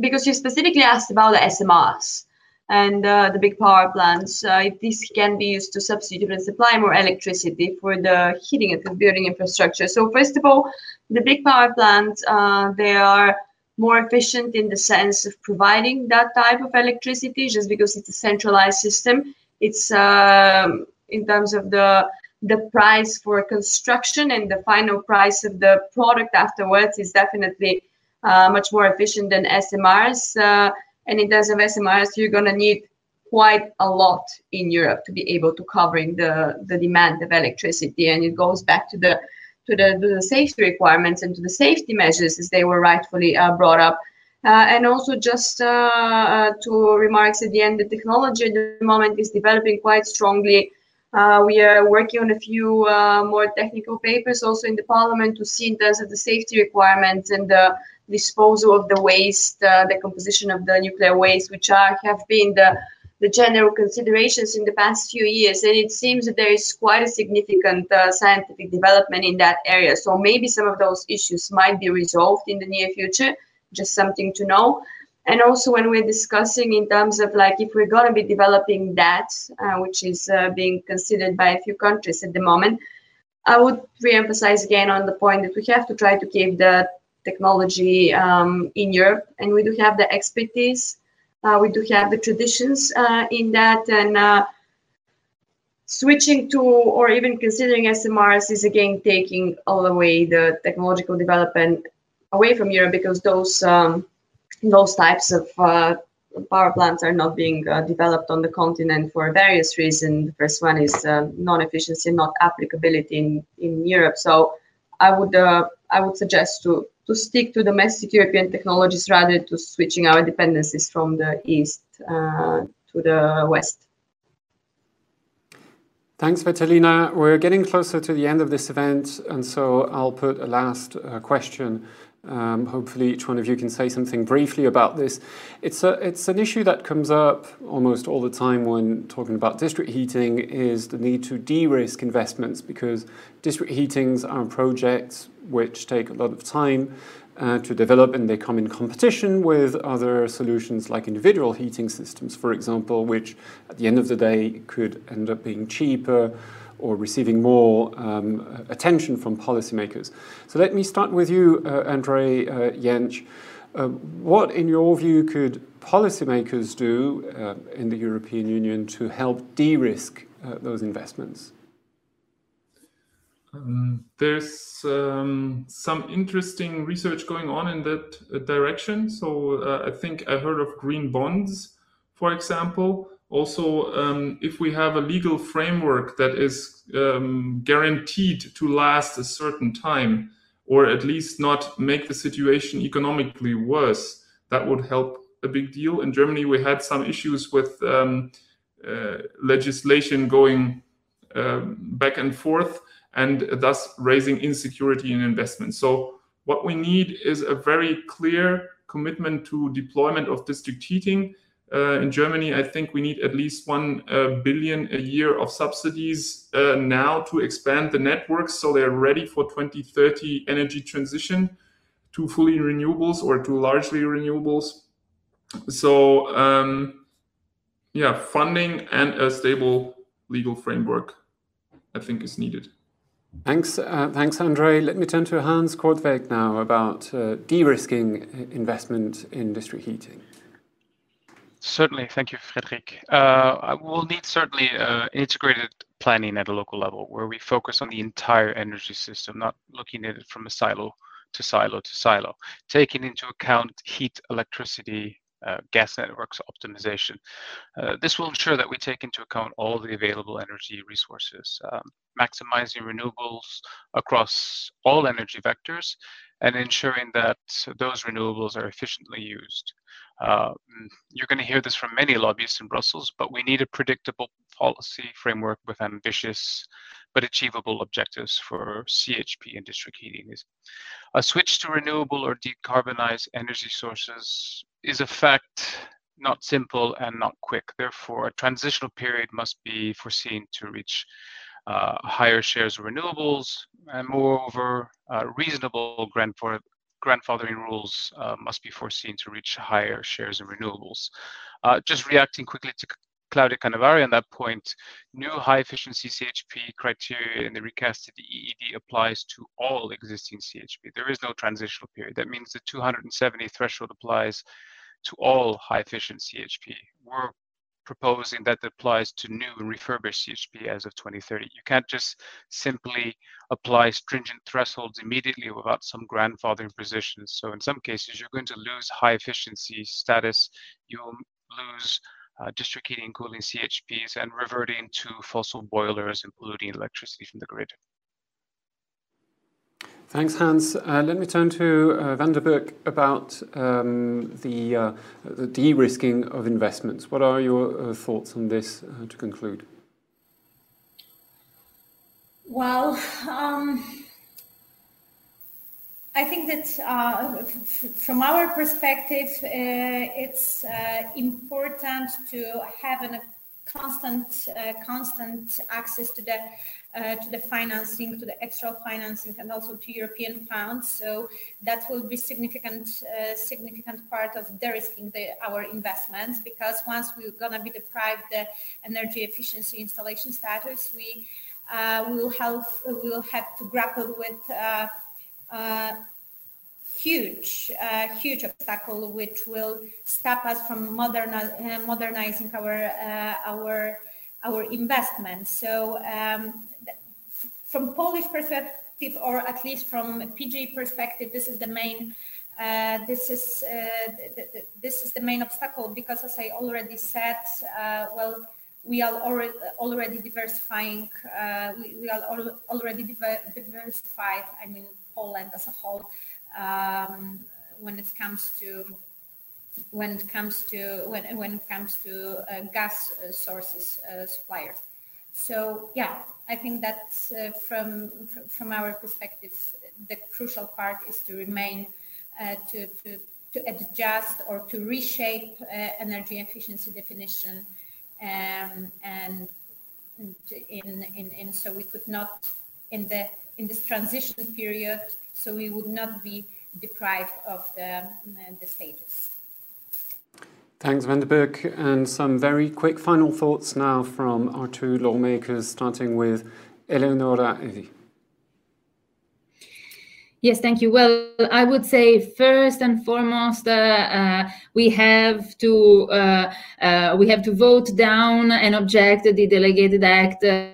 because you specifically asked about the SMRs and uh, the big power plants, uh, if this can be used to substitute and supply more electricity for the heating and the building infrastructure. So first of all, the big power plants, uh, they are more efficient in the sense of providing that type of electricity just because it's a centralized system. It's um, in terms of the the price for construction and the final price of the product afterwards is definitely uh, much more efficient than SMRs. And in terms of SMRs, you're going to need quite a lot in Europe to be able to covering the, the demand of electricity. And it goes back to the to the, to the safety requirements and to the safety measures as they were rightfully uh, brought up. Uh, and also just uh, uh to remarks at the end, the technology at the moment is developing quite strongly. Uh, we are working on a few uh, more technical papers also in the parliament to see in terms of the safety requirements and the disposal of the waste, the composition of the nuclear waste, which are have been the the general considerations in the past few years. And it seems that there is quite a significant uh, scientific development in that area. So maybe some of those issues might be resolved in the near future, just something to know. And also when we're discussing in terms of like if we're going to be developing that, uh, which is uh, being considered by a few countries at the moment, I would re-emphasize again on the point that we have to try to keep the technology um, in Europe, and we do have the expertise uh, we do have the traditions uh, in that, and uh, switching to or even considering SMRs is again taking all the way the technological development away from Europe because those um, those types of uh, power plants are not being uh, developed on the continent for various reasons. The first one is uh, non-efficiency, not applicability in, in Europe. So I would I would suggest to to stick to domestic European technologies rather to switching our dependencies from the east uh, to the west. Thanks, Tsvetelina. We're getting closer to the end of this event, and so I'll put a last uh, question um, hopefully, each one of you can say something briefly about this. It's, a, it's an issue that comes up almost all the time when talking about district heating is the need to de-risk investments because district heatings are projects which take a lot of time uh, to develop and they come in competition with other solutions like individual heating systems, for example, which at the end of the day could end up being cheaper or receiving more um, attention from policymakers. So let me start with you, uh, Andre uh. Uh, what, in your view, could policymakers do uh, in the European Union to help de-risk uh, those investments? Um, there's um, some interesting research going on in that uh, direction. So uh, I think I heard of green bonds, for example, also um, if we have a legal framework that is um, guaranteed to last a certain time or at least not make the situation economically worse that would help a big deal. In germany we had some issues with um, uh, legislation going um, back and forth and thus raising insecurity in investment so what we need is a very clear commitment to deployment of district heating uh, in Germany, I think we need at least one uh, billion a year of subsidies uh, now to expand the networks so they're ready for 2030 energy transition to fully renewables or to largely renewables. So, um, yeah, funding and a stable legal framework, I think, is needed. Thanks, uh, thanks, Andre. Let me turn to Hans Korteweg now about uh, de-risking investment in district heating. Certainly. Thank you, Frederic. Uh, we'll need certainly uh, integrated planning at a local level where we focus on the entire energy system, not looking at it from a silo to silo to silo, taking into account heat, electricity, uh, gas networks optimization. Uh, this will ensure that we take into account all the available energy resources, um, maximizing renewables across all energy vectors and ensuring that those renewables are efficiently used. Uh, you're going to hear this from many lobbyists in Brussels, but we need a predictable policy framework with ambitious but achievable objectives for CHP and district heating. A switch to renewable or decarbonized energy sources is a fact not simple and not quick. Therefore, a transitional period must be foreseen to reach uh, higher shares of renewables and moreover, uh, reasonable grandfather grandfathering rules uh, must be foreseen to reach higher shares in renewables. Uh, just reacting quickly to Claudia Canevari on that point, new high efficiency CHP criteria in the recasted EED applies to all existing CHP. There is no transitional period. That means the 270 threshold applies to all high efficiency CHP. We're proposing that applies to new and refurbished CHP as of 2030. You can't just simply apply stringent thresholds immediately without some grandfathering positions. So in some cases, you're going to lose high efficiency status. You'll lose uh, district heating and cooling CHPs, and reverting to fossil boilers and polluting electricity from the grid. Thanks, Hans. Uh, let me turn to uh, Wanda Buk about um, the, uh, the de-risking of investments. What are your uh, thoughts on this uh, to conclude? Well, um, I think that uh, from our perspective, it's important to have a constant, constant access to the uh, to the financing, to the extra financing, and also to European funds. So that will be significant, uh, significant part of de-risking the, our investments because once we're gonna be deprived the energy efficiency installation status, we uh, will have will have to grapple with uh, uh, huge, uh, huge obstacle which will stop us from moderni- uh, modernizing our uh, our our investments. So um, from Polish perspective, or at least from PGE perspective, this is the main uh, this is uh, th- th- this is the main obstacle because, as I already said, uh, well, we are already already diversifying. Uh, we, we, are al- already diver- diversified. I mean, Poland as a whole, um, when it comes to when it comes to when when it comes to uh, gas uh, sources suppliers. So yeah, I think that uh, from from our perspective, the crucial part is to remain uh, to, to to adjust or to reshape uh, energy efficiency definition, um, and in, in in so we could not in the in this transition period, so we would not be deprived of the the status. Thanks, Wanda Buk. And some very quick final thoughts now from our two lawmakers, starting with Eleonora Evi. Yes, thank you. Well, I would say first and foremost, uh, uh, we have to uh, uh we have to vote down and object the delegated act uh,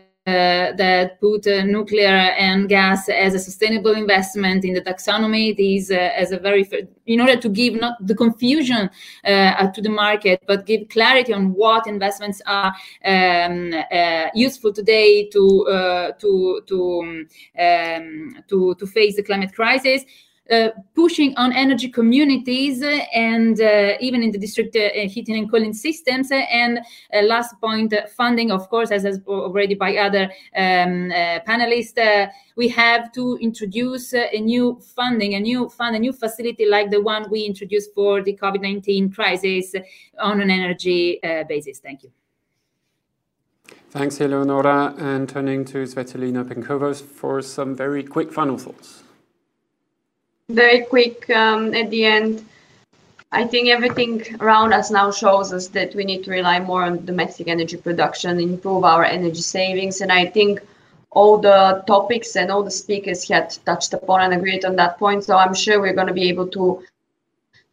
that put uh, nuclear and gas as a sustainable investment in the taxonomy. It is uh, as a very in order to give not the confusion to the market, but give clarity on what investments are um, useful today to to to um, to to face the climate crisis. Uh, pushing on energy communities and uh, even in the district uh, heating and cooling systems. And last point, funding, of course, as, as already by other um, panelists, we have to introduce a new funding, a new fund, a new facility like the one we introduced for the COVID-19 crisis on an energy basis. Thank you. Thanks, Eleonora. And turning to Tsvetelina Penkova for some very quick final thoughts very quick um, at the end. I think everything around us now shows us that we need to rely more on domestic energy production, improve our energy savings. And I think all the topics and all the speakers had touched upon and agreed on that point. So I'm sure we're going to be able to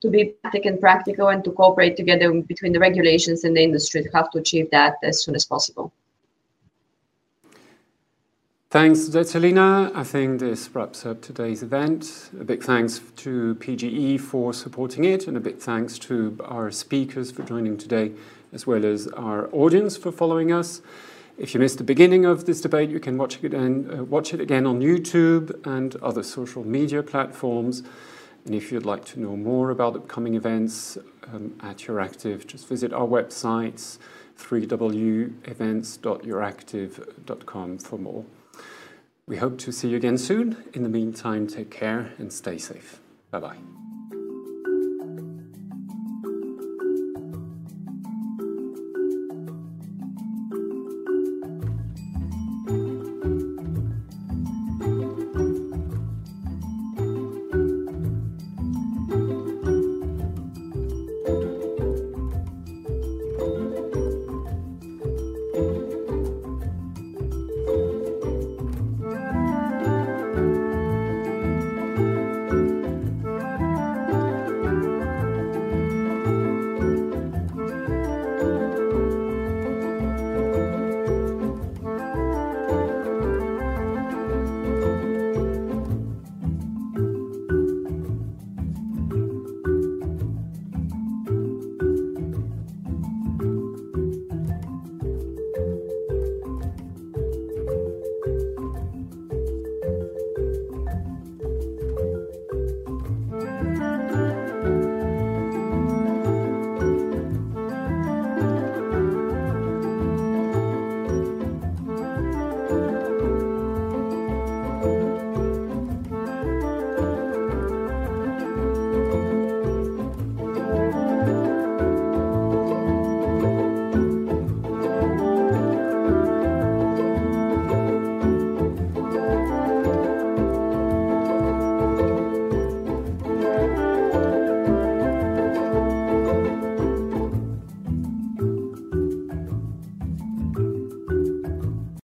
to be practical and practical and to cooperate together between the regulations and the industry to have to achieve that as soon as possible. Thanks, Tsvetelina. I think this wraps up today's event. A big thanks to PGE for supporting it, and a big thanks to our speakers for joining today, as well as our audience for following us. If you missed the beginning of this debate, you can watch it again, uh, watch it again on YouTube and other social media platforms. And if you'd like to know more about upcoming events um, at Euractiv, just visit our websites, www.events.euractiv.com for more. We hope to see you again soon. In the meantime, take care and stay safe. Bye bye.